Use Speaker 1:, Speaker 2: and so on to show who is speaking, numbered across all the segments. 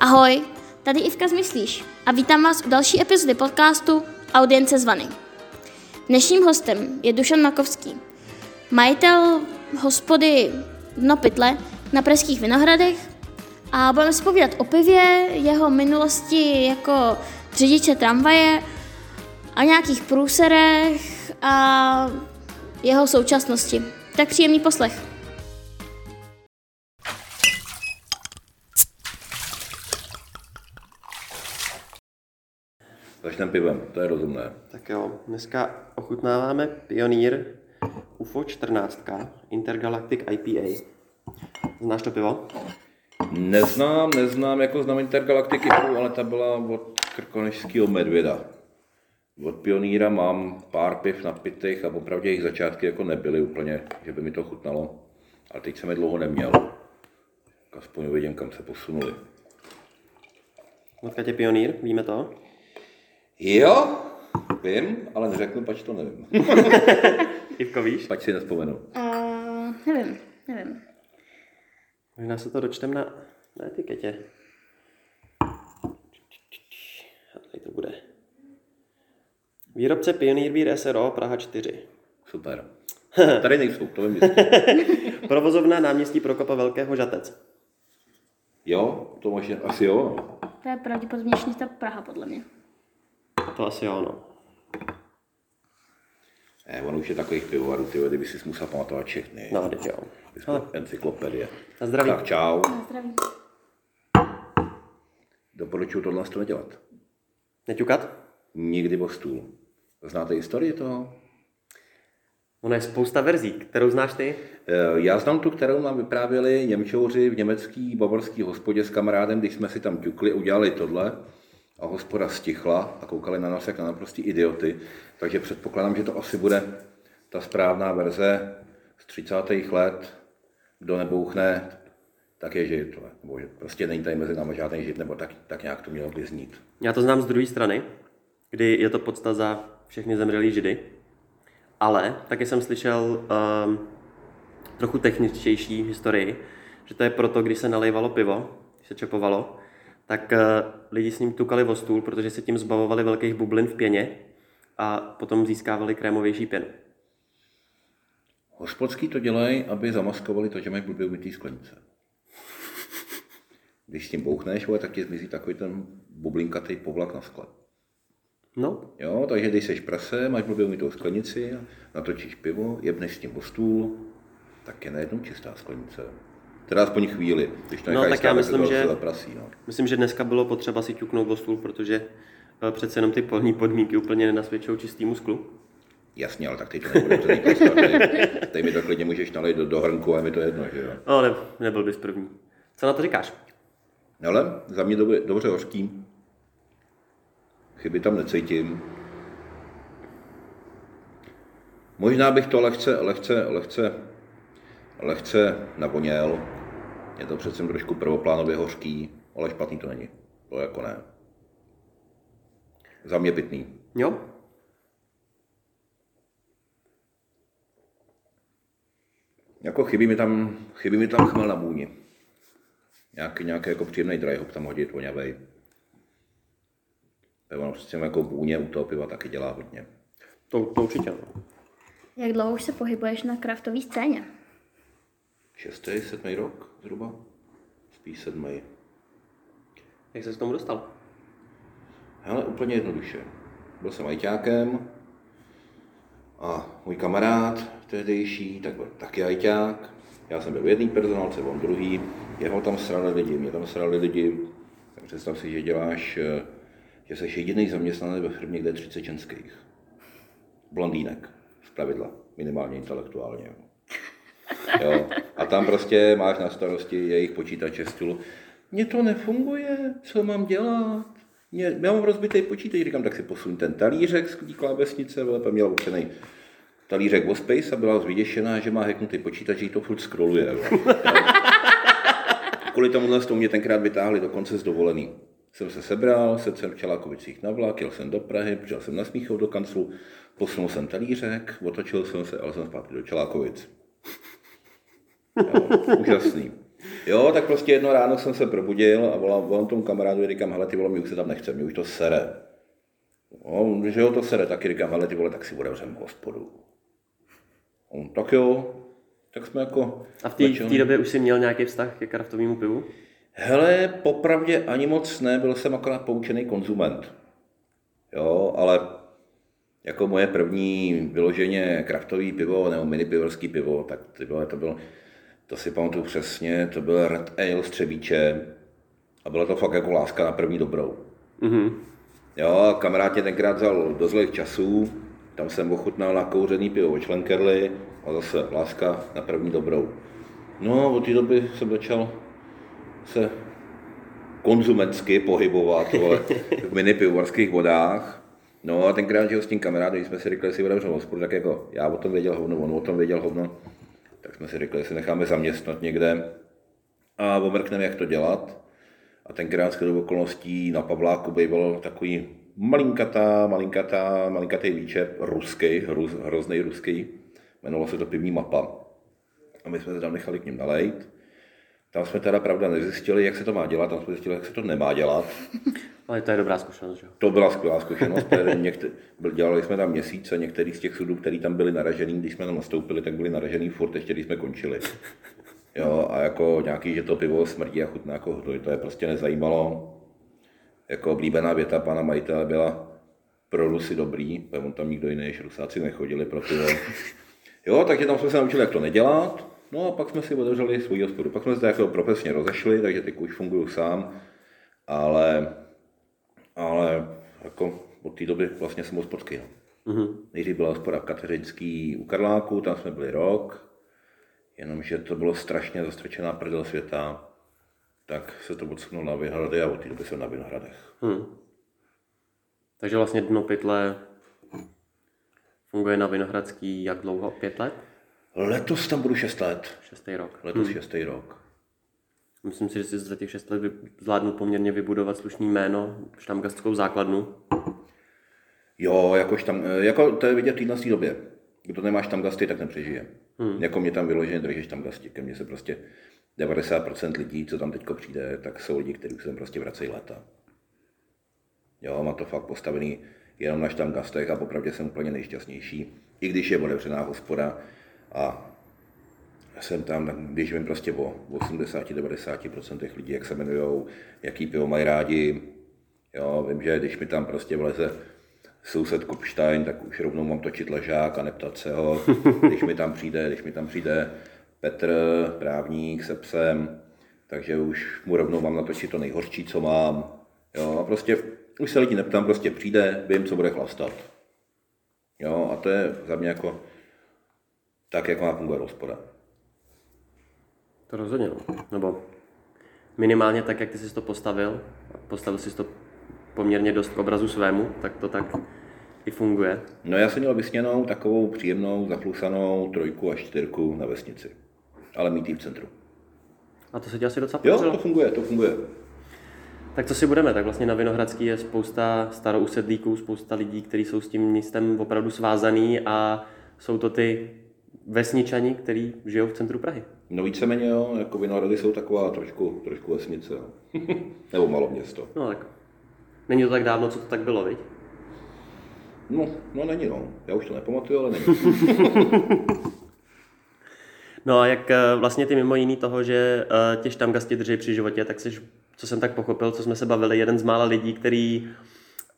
Speaker 1: Ahoj, tady Ivka z Myslíš a vítám vás u další epizody podcastu Audience zvany. Dnešním hostem je Dušan Makovský, majitel hospody Dno pytle na Pražských Vinohradech a budeme si povídat o pivě, jeho minulosti jako řidiče tramvaje a nějakých průserech a jeho současnosti. Tak příjemný poslech.
Speaker 2: Začneme pivem, to je rozumné.
Speaker 3: Tak jo, dneska ochutnáváme Pionýr UFO 14, Intergalactic IPA. Znáš to pivo?
Speaker 2: Neznám, neznám, jako znám Intergalaktiky, ale ta byla od krkonožského medvěda. Od Pionýra mám pár piv napitých a opravdu jejich začátky jako nebyly úplně, že by mi to chutnalo. Ale teď jsem je dlouho neměl. Tak aspoň uvidím, kam se posunuli.
Speaker 3: Odkud je Pionýr, víme to?
Speaker 2: Jo, vím, ale neřeknu, pač to nevím.
Speaker 3: Ivko, víš?
Speaker 2: Pač si nespomenu.
Speaker 1: Uh, nevím, nevím.
Speaker 3: Možná se to dočtem na, na etiketě. A tady to bude. Výrobce Pionýr Beer SRO Praha 4.
Speaker 2: Super. Tady nejsou, to vím.
Speaker 3: Provozovna náměstí Prokopa Velkého Žatec.
Speaker 2: Jo, to možná, asi jo.
Speaker 1: To je pravděpodobně ta Praha, podle mě.
Speaker 3: To asi jo, no.
Speaker 2: Ne, on už je takových pivovarů, ty kdyby si musel pamatovat všechny.
Speaker 3: No, teď jo.
Speaker 2: Encyklopedie.
Speaker 3: Na zdraví.
Speaker 2: Tak čau.
Speaker 1: Na zdraví.
Speaker 2: Doporučuji tohle to nedělat.
Speaker 3: Neťukat?
Speaker 2: Nikdy o stůl. Znáte historii toho?
Speaker 3: Ono je spousta verzí, kterou znáš ty?
Speaker 2: Eh, Já znám tu, kterou nám vyprávěli Němčouři v německý bavorský hospodě s kamarádem, když jsme si tam ťukli, udělali tohle a hospoda stichla a koukali na nás jak na naprostý idioty. Takže předpokládám, že to asi bude ta správná verze z 30. let, kdo nebouchne, tak je žid. Nebo že prostě není tady mezi námi žádný žid, nebo tak, tak nějak to mělo by znít.
Speaker 3: Já to znám z druhé strany, kdy je to podsta za všechny zemřelý židy. Ale taky jsem slyšel um, trochu techničtější historii, že to je proto, když se nalejvalo pivo, když se čepovalo, tak uh, lidi s ním tukali o stůl, protože se tím zbavovali velkých bublin v pěně a potom získávali krémovější pěnu.
Speaker 2: Hospodský to dělají, aby zamaskovali to, že mají blbě umytý sklenice. Když s tím bouchneš, vole, tak ti zmizí takový ten bublinkatý povlak na skle.
Speaker 3: No,
Speaker 2: Jo, takže když seš prase, máš blbě umytou sklenici, natočíš pivo, jebneš s tím o stůl, tak je najednou čistá sklenice. Teda aspoň chvíli, když to
Speaker 3: No, tak já myslím, že-
Speaker 2: prasí, no.
Speaker 3: myslím, že dneska bylo potřeba si ťuknout o stůl, protože uh, přece jenom ty polní podmínky úplně nenasvědčují čistýmu sklu.
Speaker 2: Jasně, ale tak teď to nebude tady mi to klidně můžeš nalejt do, do hrnku a je mi to jedno, že jo.
Speaker 3: No, ne, nebyl bys první. Co na to říkáš?
Speaker 2: Ale za mě dobře, dobře hořký. Chyby tam necítím. Možná bych to lehce, lehce, lehce, lehce navoněl. Je to přece trošku prvoplánově hořký, ale špatný to není. To jako ne. Za mě pitný.
Speaker 3: Jo?
Speaker 2: Jako chybí mi tam, chybí mi tam chmel na vůni. Nějaký, nějaký jako příjemný dry hop tam hodit, voňavej. Ono přece jako vůně u toho piva taky dělá hodně.
Speaker 3: To, to určitě. No.
Speaker 1: Jak dlouho už se pohybuješ na kraftové scéně?
Speaker 2: Šestý, sedmý rok zhruba? Spíš sedmý.
Speaker 3: Jak se k tomu dostal?
Speaker 2: Hele, úplně jednoduše. Byl jsem ajťákem a můj kamarád tehdejší, tak byl taky ajťák. Já jsem byl v jedný personálce, on druhý. Jeho tam srali lidi, mě tam srali lidi. Tak představ si, že děláš, eh, že jsi jediný zaměstnanec ve firmě, kde je 30 ženských. Blondýnek, z pravidla, minimálně intelektuálně. jo. Jo. A tam prostě máš na starosti jejich počítače, stůl. Mně to nefunguje, co mám dělat? Mě, já mám rozbitý počítač, říkám, tak si posuň ten talířek z klávesnice, vole, pak měla upřený talířek o Space a byla vyděšená, že má hacknutý počítač, že to furt scrolluje. Kvůli tomu to mě tenkrát vytáhli dokonce z dovolený. Jsem se sebral, sedl jsem v Čelákovicích na vlak, jel jsem do Prahy, přijel jsem na Smíchov do kanclu, posunul jsem talířek, otočil jsem se, ale jsem zpátky do Čelákovic. Jo, úžasný. Jo, tak prostě jedno ráno jsem se probudil a volám, volám tomu kamarádu, říkám, hele, ty vole, mi už se tam nechce, mi už to sere. No, že ho to sere, taky říkám, hele, ty vole, tak si otevřem hospodu. On, tak jo, tak jsme jako...
Speaker 3: A v té době už jsi měl nějaký vztah ke kraftovému pivu?
Speaker 2: Hele, popravdě ani moc ne, byl jsem akorát poučený konzument. Jo, ale jako moje první vyloženě kraftový pivo nebo mini pivorský pivo, tak ty bylo, to bylo, to si pamatuju přesně, to byl Red Ale z Třebíče a byla to fakt jako láska na první dobrou. Mm-hmm. Jo, kamarád mě tenkrát vzal do zlých časů, tam jsem ochutnal na kouřený pivo od Schlenkerly a zase láska na první dobrou. No, od té doby jsem začal se konzumensky pohybovat vole, v mini pivovarských vodách. No a tenkrát, že s tím kamarádem, jsme si řekli, že si otevřeme hospodu, tak jako já o tom věděl hovno, on o tom věděl hovno, tak jsme si řekli, že si necháme zaměstnat někde a omrkneme, jak to dělat. A tenkrát s okolností na Pavláku býval takový malinkatá, malinkatá, malinkatý výčep, ruský, hruz, hrozný ruský, jmenovalo se to pivní mapa. A my jsme se tam nechali k ním nalejt. Tam jsme teda pravda nezjistili, jak se to má dělat, tam jsme zjistili, jak se to nemá dělat.
Speaker 3: Ale to je dobrá zkušenost, že?
Speaker 2: To byla skvělá zkušenost, některý, dělali jsme tam měsíc a některý z těch sudů, který tam byli naražený, když jsme tam nastoupili, tak byli naražený furt, ještě když jsme končili. Jo, a jako nějaký, že to pivo smrdí a chutná jako hnoj, to je prostě nezajímalo. Jako oblíbená věta pana majitele byla pro Rusy dobrý, on tam nikdo jiný než Rusáci nechodili pro pivo. Jo, takže tam jsme se naučili, jak to nedělat. No a pak jsme si otevřeli svůj hospodu. Pak jsme se jako profesně rozešli, takže teď už funguju sám, ale, ale jako od té doby vlastně jsem hospodský. No. Mm-hmm. Nejdřív byla hospoda Kateřinský u Karláku, tam jsme byli rok, jenomže to bylo strašně zastrčená prdel světa, tak se to odsunulo na Vinohrady a od té doby jsem na Vinohradech. Hmm.
Speaker 3: Takže vlastně dno pytle funguje na Vinohradský jak dlouho? Pět let?
Speaker 2: Letos tam budu 6 let.
Speaker 3: Šestý rok.
Speaker 2: Letos hmm. šestý rok.
Speaker 3: Myslím si, že jsi za těch 6 let zvládnul poměrně vybudovat slušný jméno, štamgastskou základnu.
Speaker 2: Jo, jakož tam, jako to je vidět v této době. Kdo nemáš tam gasty, tak nepřežije. Hmm. Jako mě tam vyloženě držíš tam gasti. Ke mně se prostě 90% lidí, co tam teďko přijde, tak jsou lidi, kteří se tam prostě vracejí léta. Jo, má to fakt postavený jenom na štamgastech a popravdě jsem úplně nejšťastnější. I když je otevřená hospoda, a jsem tam, když vím prostě o 80-90% lidí, jak se jmenují, jaký pivo mají rádi. Jo, vím, že když mi tam prostě vleze soused Kupstein, tak už rovnou mám točit ležák a neptat se ho. Když mi tam přijde, když mi tam přijde Petr, právník se psem, takže už mu rovnou mám natočit to nejhorší, co mám. Jo, a prostě už se lidi neptám, prostě přijde, vím, co bude chlastat. Jo, a to je za mě jako tak, jak má fungovat hospoda.
Speaker 3: To rozhodně, no. Nebo minimálně tak, jak ty jsi to postavil, postavil jsi to poměrně dost k obrazu svému, tak to tak i funguje.
Speaker 2: No já jsem měl vysněnou takovou příjemnou, zaflusanou trojku a čtyřku na vesnici, ale mít v centru.
Speaker 3: A to se ti asi docela
Speaker 2: podařilo? Jo, to funguje, to funguje.
Speaker 3: Tak co si budeme, tak vlastně na Vinohradský je spousta starousedlíků, spousta lidí, kteří jsou s tím místem opravdu svázaný a jsou to ty vesničani, který žijou v centru Prahy.
Speaker 2: No víceméně jo, jako Vinohrady jsou taková trošku, trošku vesnice, jo. nebo malo město.
Speaker 3: No tak, není to tak dávno, co to tak bylo, viď?
Speaker 2: No, no není no, já už to nepamatuju, ale není.
Speaker 3: no a jak eh, vlastně ty mimo jiný toho, že eh, tě štamgasti drží při životě, tak jsi, co jsem tak pochopil, co jsme se bavili, jeden z mála lidí, který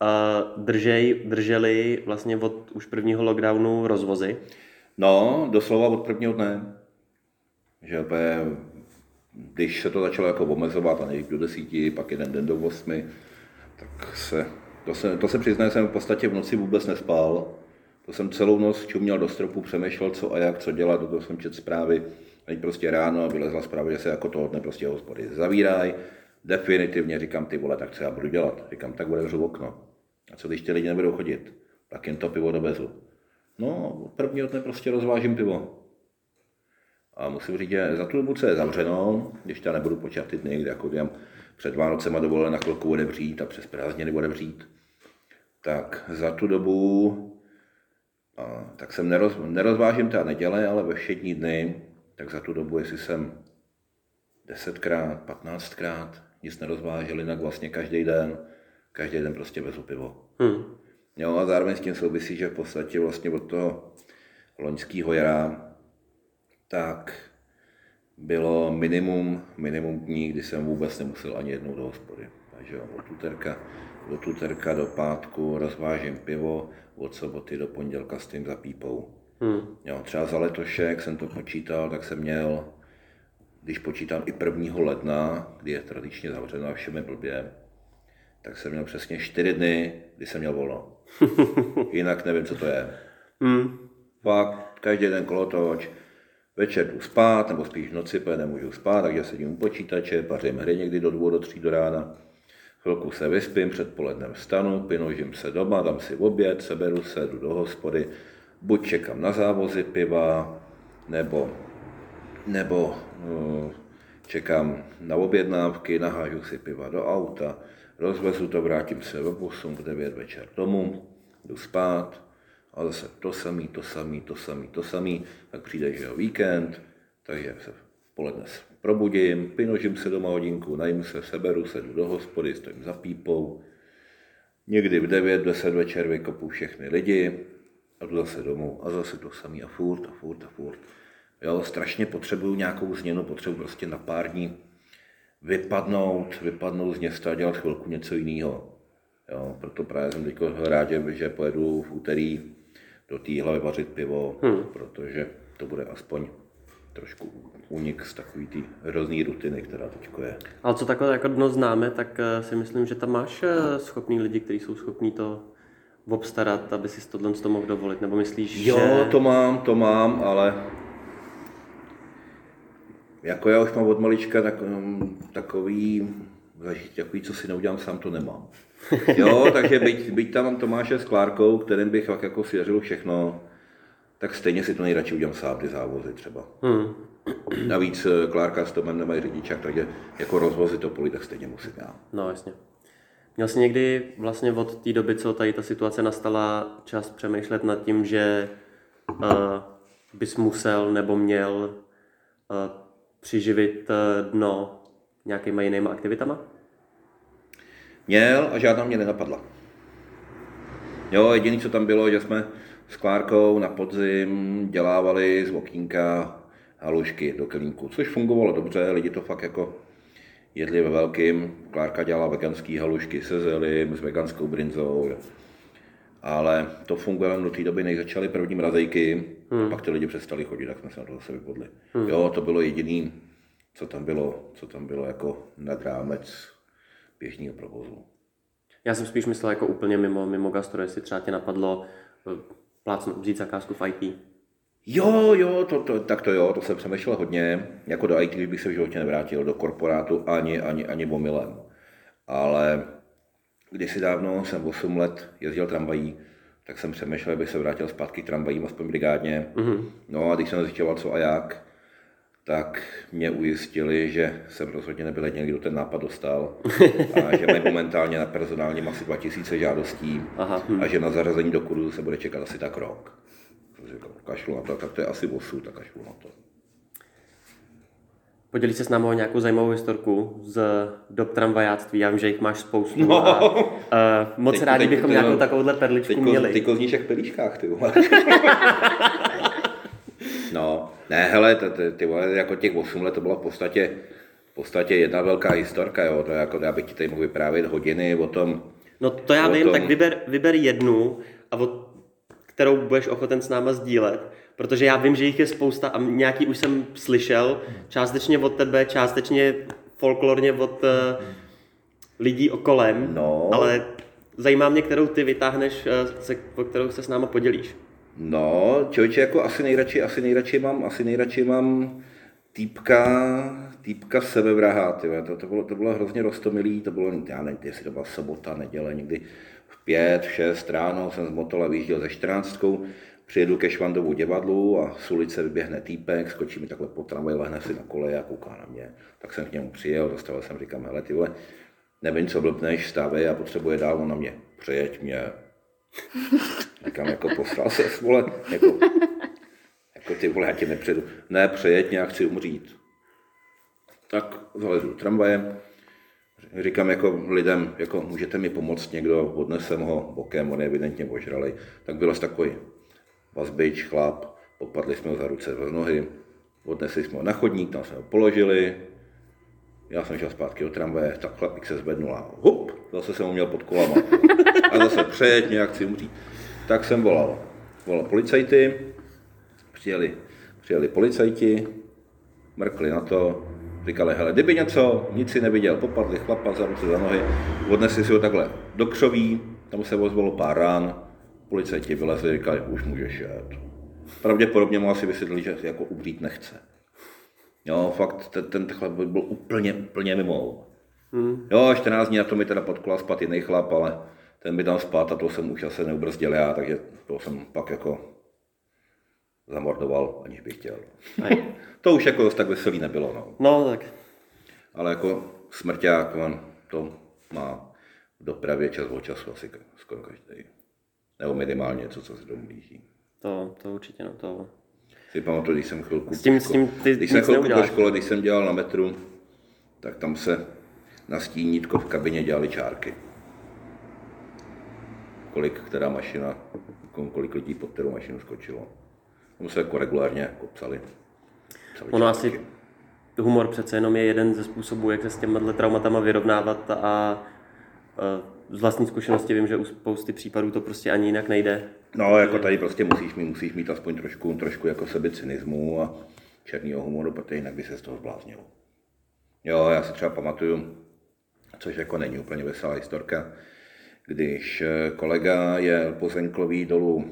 Speaker 3: uh, držej, drželi vlastně od už prvního lockdownu rozvozy.
Speaker 2: No, doslova od prvního dne. Že když se to začalo jako omezovat a nejdřív do desíti, pak jeden den do osmi, tak se, to se, to se přiznaje, jsem v podstatě v noci vůbec nespal. To jsem celou noc čuměl do stropu, přemýšlel, co a jak, co dělat, do toho jsem četl zprávy. Teď prostě ráno vylezla zpráva, že se jako toho dne prostě hospody zavírají. Definitivně říkám, ty vole, tak co já budu dělat? Říkám, tak otevřu okno. A co když ty lidi nebudou chodit? Tak jen to pivo dovezu. No, od prvního dne prostě rozvážím pivo. A musím říct, že za tu dobu, co je zavřeno, když já nebudu počítat ty dny, kde jako dělám před Vánocema dovolené na chvilku odevřít a přes prázdniny odevřít, tak za tu dobu, a, tak jsem neroz, nerozvážím ta neděle, ale ve všední dny, tak za tu dobu, jestli jsem desetkrát, patnáctkrát, nic nerozvážel, jinak vlastně každý den, každý den prostě vezu pivo.
Speaker 3: Hmm.
Speaker 2: Jo, a zároveň s tím souvisí, že v podstatě vlastně od toho loňského jara, tak bylo minimum, minimum dní, kdy jsem vůbec nemusel ani jednou do hospody. Takže od úterka, od úterka do pátku rozvážím pivo, od soboty do pondělka s tím zapípou.
Speaker 3: Hmm.
Speaker 2: Jo, třeba za letošek jsem to počítal, tak jsem měl, když počítám i 1. ledna, kdy je tradičně zavřeno a všem je blbě, tak jsem měl přesně 4 dny, kdy jsem měl volno. Jinak nevím, co to je.
Speaker 3: Hmm.
Speaker 2: Fakt, každý den kolotoč, večer jdu spát, nebo spíš v noci, protože nemůžu spát, takže sedím u počítače, pařím hry někdy do dvou, do tří do rána. Chvilku se vyspím, předpolednem vstanu, pinožím se doma, dám si oběd, seberu se, jdu do hospody, buď čekám na závozy piva, nebo, nebo uh, čekám na objednávky, nahážu si piva do auta, rozvezu to, vrátím se v 8, v 9 večer domů, jdu spát, a zase to samý, to samý, to samý, to samý, tak přijde, že jo, víkend, takže se poledne probudím, pinožím se doma hodinku, najím se, seberu se, jdu do hospody, stojím za pípou, někdy v 9, 10 večer vykopu všechny lidi a jdu zase domů a zase to samý a furt a furt a furt. Jo, strašně potřebuju nějakou změnu, potřebuji prostě na pár dní vypadnout, vypadnout z města a dělat chvilku něco jiného. Jo, proto právě jsem teď rád, že- pojedu v úterý do té hlavy vařit pivo, hmm. protože to bude aspoň trošku únik z takový té hrozný rutiny, která teď je.
Speaker 3: Ale co takhle jako dno známe, tak eh, si myslím, že tam máš eh, schopný lidi, kteří jsou schopní to obstarat, aby si tohle to mohl dovolit, nebo myslíš,
Speaker 2: Jo,
Speaker 3: že...
Speaker 2: to mám, to mám, ale jako já už mám od malička tak, um, takový, zažít takový, co si neudělám sám, to nemám. Jo, takže byť, byť tam mám Tomáše s Klárkou, kterým bych fakt jako svěřil všechno, tak stejně si to nejradši udělám sám, ty závozy třeba.
Speaker 3: Hmm.
Speaker 2: Navíc eh, Klárka s Tomem nemají řidičák, takže jako rozvozy to poli, tak stejně musím já.
Speaker 3: No jasně. Měl jsi někdy vlastně od té doby, co tady ta situace nastala, čas přemýšlet nad tím, že uh, bys musel nebo měl uh, přiživit uh, dno nějakýma jinýma aktivitama?
Speaker 2: Měl a žádná mě nenapadla. Jo, jediné, co tam bylo, že jsme s Klárkou na podzim dělávali z okýnka halušky do kelímku, což fungovalo dobře, lidi to fakt jako jedli ve velkým. Klárka dělala veganský halušky se zelím, s veganskou brinzou. jo. Ale to fungovalo do té doby, než začaly první mrazejky, hmm. pak ty lidi přestali chodit, tak jsme se na to zase vypodli. Hmm. Jo, to bylo jediný, co tam bylo, co tam bylo jako nad rámec běžného provozu.
Speaker 3: Já jsem spíš myslel jako úplně mimo, mimo gastro, jestli třeba tě napadlo uh, plácnout, vzít zakázku v IT.
Speaker 2: Jo, jo, to, to, tak to jo, to jsem přemýšlel hodně. Jako do IT bych se v životě nevrátil, do korporátu ani, ani, ani omylem. Ale kdysi dávno jsem 8 let jezdil tramvají, tak jsem přemýšlel, abych se vrátil zpátky k tramvajím, aspoň brigádně. Mm-hmm. No a když jsem zjišťoval, co a jak, tak mě ujistili, že jsem rozhodně nebyl jediný, kdo ten nápad dostal a že mají momentálně na personálním asi 2000 žádostí
Speaker 3: Aha,
Speaker 2: a že na zařazení do kurzu se bude čekat asi tak rok. Jsem si říkal, kašlu na to, tak to je asi 8, tak kašlu na to.
Speaker 3: Podělí se s námi o nějakou zajímavou historku z dob tramvajáctví. Já vím, že jich máš spoustu.
Speaker 2: No.
Speaker 3: A, uh, moc
Speaker 2: Teď-
Speaker 3: rádi
Speaker 2: teď-
Speaker 3: bychom
Speaker 2: teď-
Speaker 3: nějakou takovouhle perličku měli.
Speaker 2: Ty kozníš jak pelíškách, ty vole. no, ne, hele, ty, ty, vole, jako těch 8 let to byla v podstatě, v podstatě jedna velká historka, jo, to je jako, já bych ti tady mohl vyprávět hodiny o tom,
Speaker 3: No to já
Speaker 2: O
Speaker 3: vím,
Speaker 2: tom-
Speaker 3: tak vyber, vyber jednu, a od, kterou budeš ochoten s náma sdílet, protože já vím, že jich je spousta a nějaký už jsem slyšel, částečně od tebe, částečně folklorně od uh, lidí okolem,
Speaker 2: No.
Speaker 3: ale zajímá mě, kterou ty vytáhneš, eh, se, o kterou se s náma podělíš.
Speaker 2: No, člověče, jako asi nejradši, asi nejradši mám, asi nejradši mám týpka, týpka sebevraha, ty vole. to, to, bylo, to bylo hrozně rostomilý, to bylo, já nevím, jestli to byla sobota, neděle, někdy v pět, v šest ráno jsem z Motola vyjížděl ze 14, přijedu ke Švandovu děvadlu a z ulice vyběhne týpek, skočí mi takhle po tramvaji, lehne si na koleje a kouká na mě. Tak jsem k němu přijel, zastavil jsem, říkám, hele ty vole, nevím, co blbneš, stávej a potřebuje dál on na mě. Přejeď mě. Říkám, jako posral se, vole, jako, jako ty vole, já tě nepředu. Ne, přejeď mě, já chci umřít. tak zalezu do tramvaje, říkám jako lidem, jako můžete mi pomoct někdo, odnesem ho bokem, on je evidentně ožralej. Tak byl takový vazbič, chlap, opadli jsme ho za ruce, za nohy, odnesli jsme ho na chodník, tam jsme ho položili, já jsem šel zpátky do tramvaje, tak chlapík se zvednul a hup, zase jsem ho měl pod kolama. A zase přejet, nějak chci umřít. Tak jsem volal. Volal policajty, přijeli, přijeli policajti, mrkli na to, říkali, hele, kdyby něco, nic si neviděl, popadli chlapa za ruce, za nohy, odnesli si ho takhle do křoví, tam se ozvalo pár rán, policajti vylezli, říkali, už můžeš jet. Pravděpodobně mu asi vysvětlili, že jako umřít nechce. Jo, fakt, ten, ten chlap byl úplně, úplně mimo. Hmm. Jo, 14 dní na to mi teda podkola spat jiný chlap, ale ten by tam spát a to jsem už asi neubrzdil já, takže to jsem pak jako zamordoval, aniž bych chtěl. to už jako tak veselý nebylo, no.
Speaker 3: No, tak.
Speaker 2: Ale jako smrťák, on to má v dopravě čas od času asi skoro každý. Nebo minimálně něco, co se domů blíží.
Speaker 3: To, to určitě, no to.
Speaker 2: Si pamatuju, když jsem chvilku,
Speaker 3: S tím, s tím ty
Speaker 2: když jsem chvilku po škole, když jsem dělal na metru, tak tam se na stínítko v kabině dělali čárky. Kolik která mašina, kolik lidí pod kterou mašinu skočilo. Tam se jako regulárně jako psali. psali
Speaker 3: Ono
Speaker 2: čárky.
Speaker 3: asi humor přece jenom je jeden ze způsobů, jak se s těmihle traumatama vyrovnávat a e, z vlastní zkušenosti vím, že u spousty případů to prostě ani jinak nejde.
Speaker 2: No, jako tady prostě musíš mít, musíš mít aspoň trošku, trošku jako sebe cynismu a černýho humoru, protože jinak by se z toho zbláznil. Jo, já si třeba pamatuju, což jako není úplně veselá historka, když eh, kolega jel po Zenklový dolů,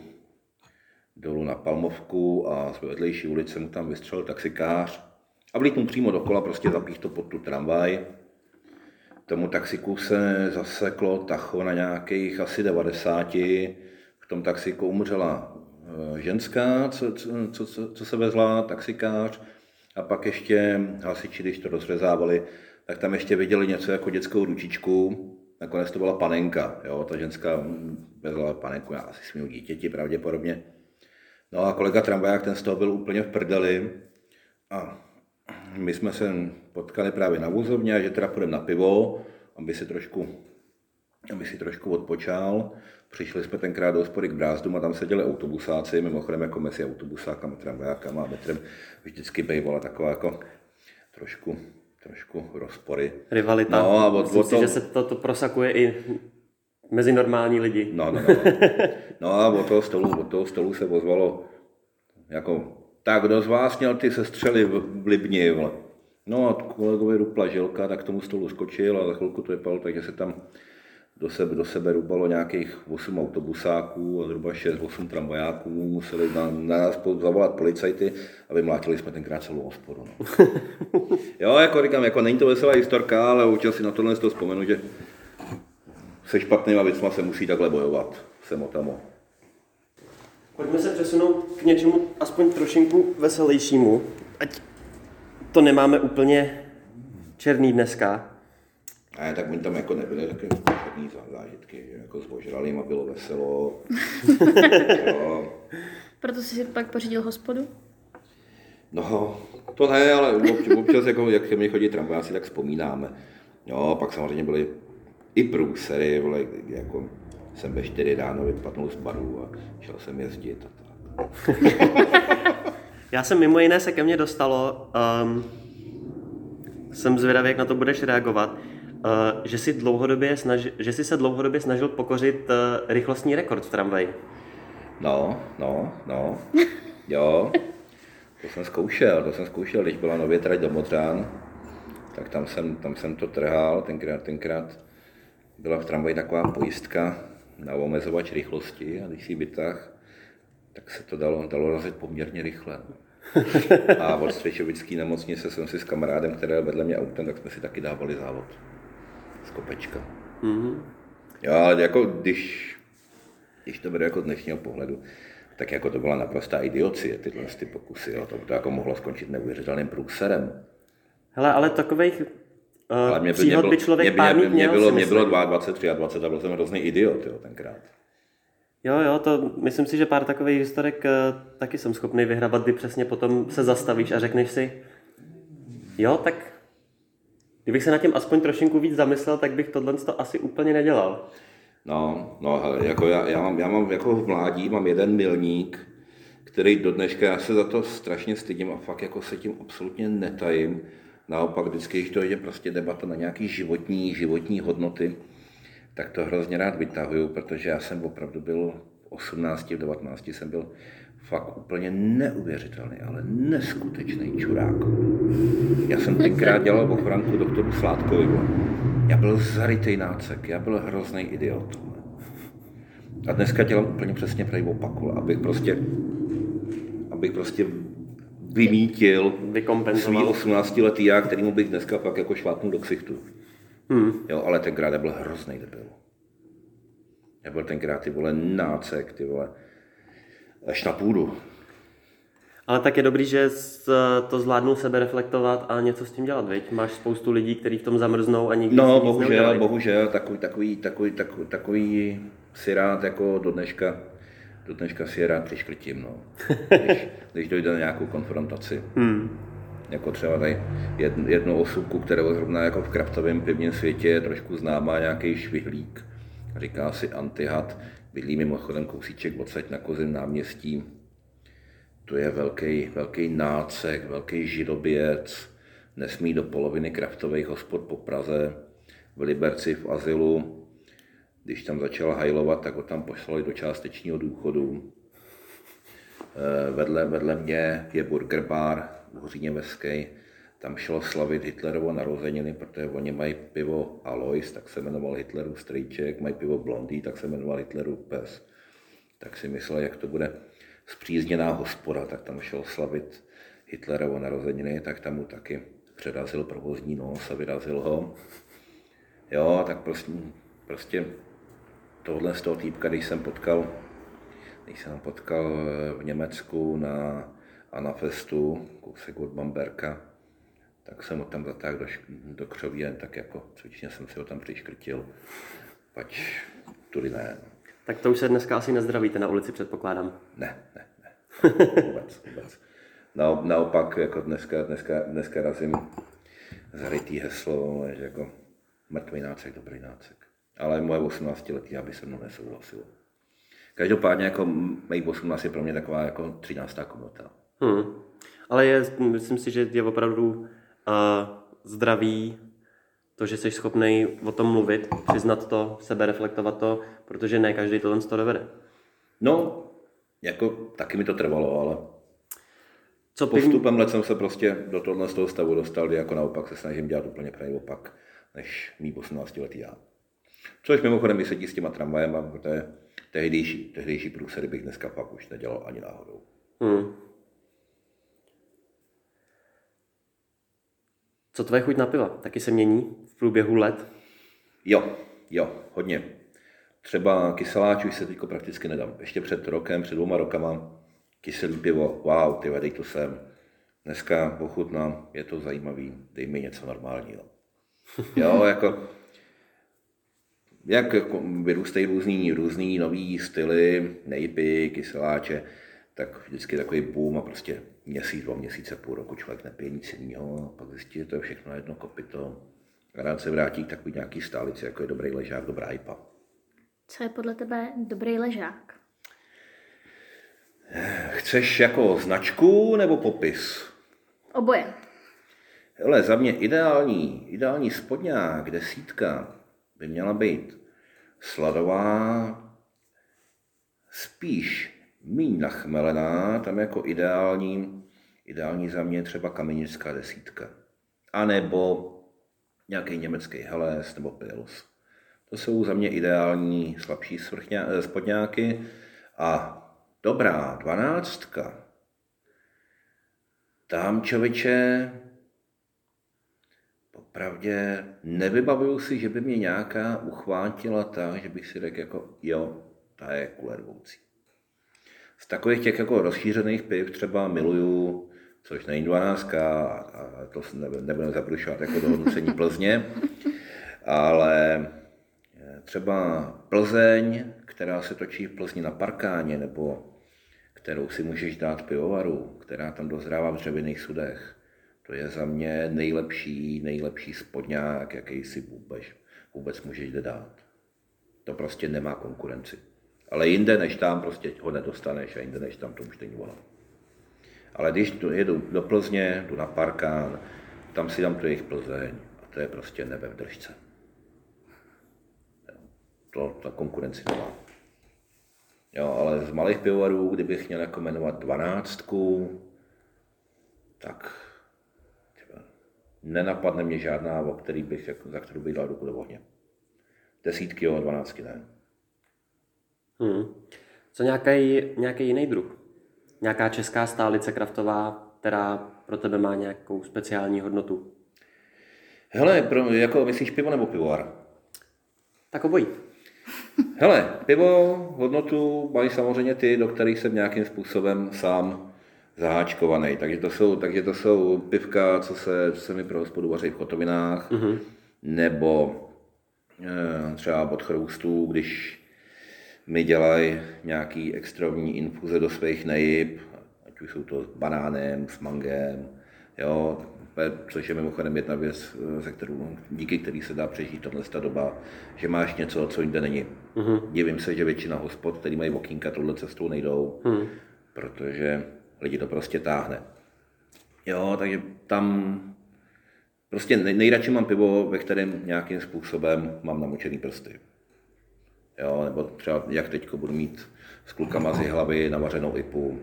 Speaker 2: dolů na Palmovku a z vedlejší ulice mu tam vystřelil taxikář a vlítnul přímo do kola, prostě zapích to pod tu tramvaj. Tomu taxiku se zaseklo tacho na nějakých asi 90. V tom taxiku umřela eh, ženská, co, co, co, co, se vezla, taxikář. A pak ještě hasiči, když to rozřezávali, tak tam ještě viděli něco jako dětskou ručičku. Nakonec to byla panenka, jo? ta ženská mm, vezla panenku, já asi svého dítěti pravděpodobně. No a kolega tramvaják, ten z toho byl úplně v prdeli. A my jsme se potkali právě na vůzovně, že teda půjdeme na pivo, aby si trošku, aby si trošku odpočal. Přišli jsme tenkrát do hospody k Brázdům a tam seděli autobusáci, mimochodem jako mezi autobusákama, tramvajákama a metrem vždycky bývala taková jako trošku, trošku rozpory.
Speaker 3: Rivalita.
Speaker 2: No a od,
Speaker 3: Myslím
Speaker 2: od
Speaker 3: si,
Speaker 2: toho,
Speaker 3: že se to, to prosakuje i mezi normální lidi.
Speaker 2: No, no, no. No a od toho stolu, od toho stolu se ozvalo jako, tak kdo z vás měl ty sestřely v v Libni, vole? No a kolegovi rupla žilka, tak k tomu stolu skočil a za chvilku to vypadalo, takže se tam do sebe, do sebe rubalo nějakých 8 autobusáků a zhruba 6-8 tramvajáků. Museli na, na nás zavolat policajty a vymlátili jsme tenkrát celou hospodu. No. jo, jako říkám, jako není to veselá historka, ale určitě si na tohle z toho vzpomenu, že se špatnýma věcma se musí takhle bojovat. Sem o tamo.
Speaker 3: Pojďme se přesunout k něčemu aspoň trošinku veselějšímu. Ať to nemáme úplně černý dneska.
Speaker 2: A tak oni tam jako nebyly taky zá- zážitky, že jako s ožralýma bylo veselo. jo.
Speaker 1: Proto jsi si pak pořídil hospodu?
Speaker 2: No, to ne, ale občas, občas jako, jak ke mně chodí tramvajáci, tak vzpomínáme. Jo, pak samozřejmě byly i průsery, jako jsem ve 4 ráno vypadnul z baru a šel jsem jezdit a tak.
Speaker 3: Já jsem mimo jiné se ke mně dostalo, um, jsem zvědavý, jak na to budeš reagovat, uh, že, si dlouhodobě snaži, že jsi se dlouhodobě snažil pokořit uh, rychlostní rekord v tramvaji.
Speaker 2: No, no, no, jo, to jsem zkoušel, to jsem zkoušel, když byla nově trať do Modřán, tak tam jsem, tam jsem to trhal, tenkrát, tenkrát byla v tramvaji taková pojistka na omezovač rychlosti a když si vytah, tak se to dalo, dalo razit poměrně rychle. A od Střešovické nemocnice jsem si s kamarádem, který vedle mě autem, tak jsme si taky dávali závod z kopečka.
Speaker 3: Mm-hmm.
Speaker 2: Jo, ale jako když, když to bude jako z dnešního pohledu, tak jako to byla naprostá idiocie, tyhle ty pokusy. Jo. To, to jako mohlo skončit neuvěřitelným průserem.
Speaker 3: Hele, ale takových
Speaker 2: Ale mě, by-
Speaker 3: příhod
Speaker 2: mě,
Speaker 3: by
Speaker 2: bylo,
Speaker 3: člověk
Speaker 2: mě,
Speaker 3: pár
Speaker 2: mě, mě,
Speaker 3: měl,
Speaker 2: bylo, mě bylo
Speaker 3: myslím.
Speaker 2: 22, 23 a byl jsem hrozný idiot jo, tenkrát.
Speaker 3: Jo, jo, to myslím si, že pár takových historek uh, taky jsem schopný vyhrabat, kdy přesně potom se zastavíš a řekneš si, jo, tak Kdybych se na tím aspoň trošinku víc zamyslel, tak bych tohle to asi úplně nedělal.
Speaker 2: No, no hele, jako já, já, mám, já mám jako v mládí, mám jeden milník, který do dneška, já se za to strašně stydím a fakt jako se tím absolutně netajím. Naopak vždycky, když to je prostě debata na nějaký životní, životní hodnoty, tak to hrozně rád vytahuju, protože já jsem opravdu byl v 18, v 19 jsem byl fakt úplně neuvěřitelný, ale neskutečný čurák. Já jsem tenkrát dělal ochranku doktoru Sládkovi. Já byl zarytej nácek, já byl hrozný idiot. A dneska dělám úplně přesně pravý opaku, abych prostě, abych prostě vymítil svý 18 letý já, kterýmu bych dneska fakt jako šlápnul do ksichtu. Hmm. Jo, ale tenkrát byl hrozný debil. Já byl tenkrát ty vole nácek, ty vole, až na půdu.
Speaker 3: Ale tak je dobrý, že to zvládnou sebe reflektovat a něco s tím dělat, viď? Máš spoustu lidí, kteří v tom zamrznou a nikdy
Speaker 2: No, bohužel, bohužel, takový, takový, takový, takový, takový si rád jako do dneška, do dneška si je rád přiškrtím, no. Když, když dojde na nějakou konfrontaci. Hmm. Jako třeba tady jednu, jednu osobku, kterou zrovna jako v kraftovém pivním světě je trošku známá nějaký švihlík. Říká si Antihad, bydlí mimochodem kousíček odsaď na Kozím náměstí. To je velký, velký nácek, velký židoběc, nesmí do poloviny kraftových hospod po Praze, v Liberci v azylu. Když tam začal hajlovat, tak ho tam poslali do částečního důchodu. Eh, vedle, vedle mě je burger bar v Hoříně Veskej, tam šlo slavit Hitlerovo narozeniny, protože oni mají pivo Alois, tak se jmenoval Hitlerův strýček, mají pivo Blondý, tak se jmenoval Hitlerův pes. Tak si myslel, jak to bude zpřízněná hospoda, tak tam šel slavit Hitlerovo narozeniny, tak tam mu taky předazil provozní nos a vyrazil ho. Jo, tak prostě, prostě tohle z toho týpka, když jsem potkal, když jsem potkal v Německu na Anafestu, kousek od Bamberka, tak jsem ho tam zatáhl do, do křoví, tak jako cvičně jsem si ho tam přiškrtil, pať tudy ne.
Speaker 3: Tak to už se dneska asi nezdravíte na ulici, předpokládám.
Speaker 2: Ne, ne, ne. Vůbec, vůbec. Na, naopak, jako dneska, dneska, dneska razím zarytý heslo, že jako mrtvý nácek, dobrý nácek. Ale moje 18 letý, aby se mnou nesouhlasil. Každopádně jako mý 18 je pro mě taková jako 13. komota.
Speaker 3: Hmm. Ale je, myslím si, že je opravdu a zdraví, to, že jsi schopný o tom mluvit, přiznat to, sebe reflektovat to, protože ne každý to to dovede.
Speaker 2: No, jako taky mi to trvalo, ale co postupem let jsem se prostě do tohle z toho stavu dostal, kdy jako naopak se snažím dělat úplně pravý opak, než mý 18 letý já. Což mimochodem mi sedí s těma tramvajem, protože tehdejší, tehdejší průsery bych dneska pak už nedělal ani náhodou. Hmm.
Speaker 3: Co tvoje chuť na piva? Taky se mění v průběhu let?
Speaker 2: Jo, jo, hodně. Třeba kyseláč už se teďko prakticky nedám. Ještě před rokem, před dvěma rokama, kyselý pivo, wow, ty dej to sem. Dneska pochutnám, je to zajímavý, dej mi něco normálního. Jo, jako, jak jako vyrůstají různý, různý nový styly, nejpy, kyseláče, tak vždycky takový boom a prostě měsíc, dva měsíce, půl roku člověk nepije nic jiného, a pak zjistí, že to je všechno na jedno kopito. A rád se vrátí k takový nějaký stálici, jako je dobrý ležák, dobrá hypa.
Speaker 1: Co je podle tebe dobrý ležák?
Speaker 2: Chceš jako značku nebo popis?
Speaker 1: Oboje.
Speaker 2: Hele, za mě ideální, ideální spodňák, desítka, by měla být sladová, spíš míň nachmelená, tam jako ideální, ideální za mě třeba kamenická desítka. A nebo nějaký německý Helles nebo Pils. To jsou za mě ideální slabší eh, spodňáky. A dobrá dvanáctka, tam člověče, popravdě nevybavuju si, že by mě nějaká uchvátila tak, že bych si řekl jako jo, ta je kulervoucí. Z takových těch jako rozšířených piv třeba miluju, což není 12, a to nebudeme zabrušovat jako do hodnocení Plzně, ale eh, třeba Plzeň, která se točí v Plzni na parkáně, nebo kterou si můžeš dát pivovaru, která tam dozrává v dřevěných sudech. To je za mě nejlepší, nejlepší spodňák, jaký si vůbec, vůbec můžeš dát. To prostě nemá konkurenci. Ale jinde než tam prostě ho nedostaneš a jinde než tam to už není ono. Ale když jedu do Plzně, jdu na Parkán, tam si dám tu jejich Plzeň a to je prostě nebe v držce. To ta konkurenci nemá. Jo, ale z malých pivovarů, kdybych měl jako jmenovat dvanáctku, tak nenapadne mě žádná, o který bych, jako, za kterou bych dal ruku do ohně. Desítky, jo, dvanáctky ne.
Speaker 3: Hmm. Co nějaký, nějaký jiný druh? Nějaká česká stálice kraftová, která pro tebe má nějakou speciální hodnotu?
Speaker 2: Hele, pro, jako myslíš pivo nebo pivovar?
Speaker 3: Tak obojí.
Speaker 2: Hele, pivo, hodnotu mají samozřejmě ty, do kterých jsem nějakým způsobem sám zaháčkovaný. Takže to jsou, takže to jsou pivka, co se, co se mi pro hospodu vaří v kotovinách, mm-hmm. nebo e, třeba od chroustů, když mi dělají nějaký extrovní infuze do svých nejib, ať už jsou to s banánem, s mangem, jo, což je mimochodem jedna věc, ze kterou, díky který se dá přežít tahle doba, že máš něco, co jinde není. Mm-hmm. Divím se, že většina hospod, který mají okýnka, tohle cestou nejdou, mm. protože lidi to prostě táhne. Jo, takže tam prostě nejradši mám pivo, ve kterém nějakým způsobem mám namočený prsty. Jo, nebo třeba jak teď budu mít s klukama z hlavy navařenou ipu.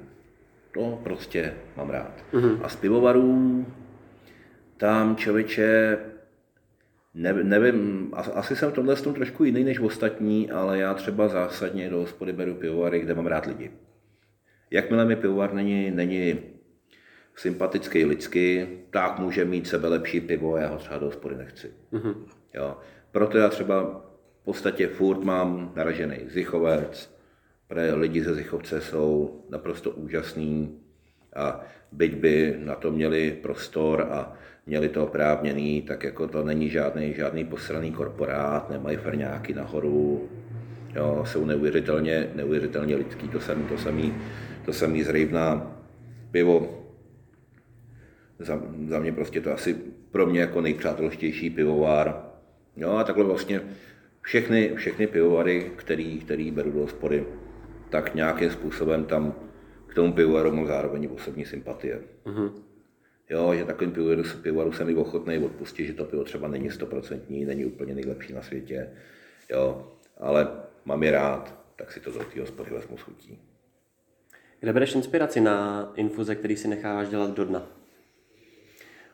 Speaker 2: To prostě mám rád. Mm-hmm. A z pivovarů tam člověče, ne, nevím, asi jsem v tomhle tom trošku jiný než ostatní, ale já třeba zásadně do hospody beru pivovary, kde mám rád lidi. Jakmile mi pivovar není, není sympatický lidsky, tak může mít sebe lepší pivo a já ho třeba do hospody nechci. Mm-hmm. Jo. Proto já třeba v podstatě furt mám naražený Zichovec, protože lidi ze Zichovce jsou naprosto úžasný a byť by na to měli prostor a měli to oprávněný, tak jako to není žádný, žádný posraný korporát, nemají ferňáky nahoru, jo, jsou neuvěřitelně, neuvěřitelně lidský, to samý, to samý, to samý zrejvná pivo. Za, za, mě prostě to asi pro mě jako nejpřátelštější pivovár. No a takhle vlastně všechny, všechny pivovary, který, který beru do hospody, tak nějakým způsobem tam k tomu pivovaru mám zároveň osobní sympatie. Mm-hmm. Jo, že takovým pivovaru, pivovaru jsem i ochotný odpustit, že to pivo třeba není stoprocentní, není úplně nejlepší na světě, jo, ale mám je rád, tak si to do té hospody vezmu s chutí.
Speaker 3: Kde bereš inspiraci na infuze, který si necháváš dělat do dna?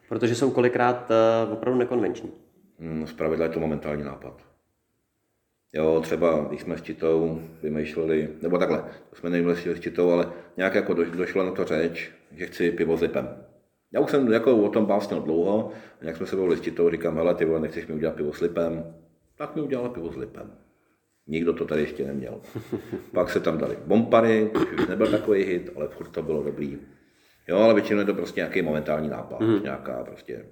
Speaker 3: Protože jsou kolikrát uh, opravdu nekonvenční.
Speaker 2: Hmm, zpravidla je to momentální nápad. Jo, třeba když jsme s Čitou vymýšleli, nebo takhle, to jsme nevymýšleli s Čitou, ale nějak jako došla na to řeč, že chci pivo s lipem. Já už jsem jako o tom básnil dlouho, a jak jsme se bavili s Čitou, říkám, hele, ty vole, nechceš mi udělat pivo s lipem? Tak mi udělala pivo s lipem. Nikdo to tady ještě neměl. Pak se tam dali bompary, což už nebyl takový hit, ale furt to bylo dobrý. Jo, ale většinou je to prostě nějaký momentální nápad, mm. nějaká prostě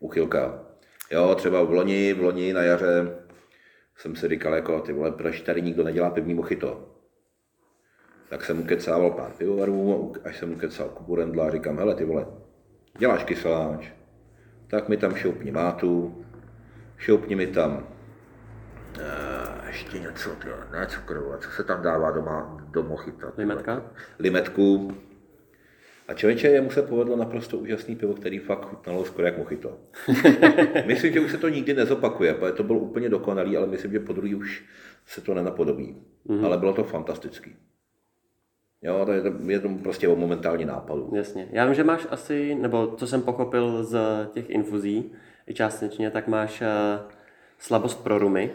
Speaker 2: uchylka. Jo, třeba v loni, v loni na jaře jsem si říkal, jako ty vole, proč tady nikdo nedělá pivní mochito? Tak jsem ukecával pár pivovarů, až jsem ukecal Kubu Rendla a říkám, hele ty vole, děláš kyseláč, tak mi tam šoupni mátu, šoupni mi tam ještě něco, tyjo, ne cukru, co se tam dává doma do mochita.
Speaker 3: Limetka?
Speaker 2: Limetku, a člověče, jemu se povedlo naprosto úžasný pivo, který fakt chutnalo skoro jak mochito. myslím, že už se to nikdy nezopakuje, protože to bylo úplně dokonalý, ale myslím, že po druhý už se to nenapodobí. Mm-hmm. Ale bylo to fantastický. Jo, to je, to, je to prostě o momentální nápadu.
Speaker 3: Jasně. Já vím, že máš asi, nebo co jsem pochopil z těch infuzí, i částečně, tak máš uh, slabost pro rumy.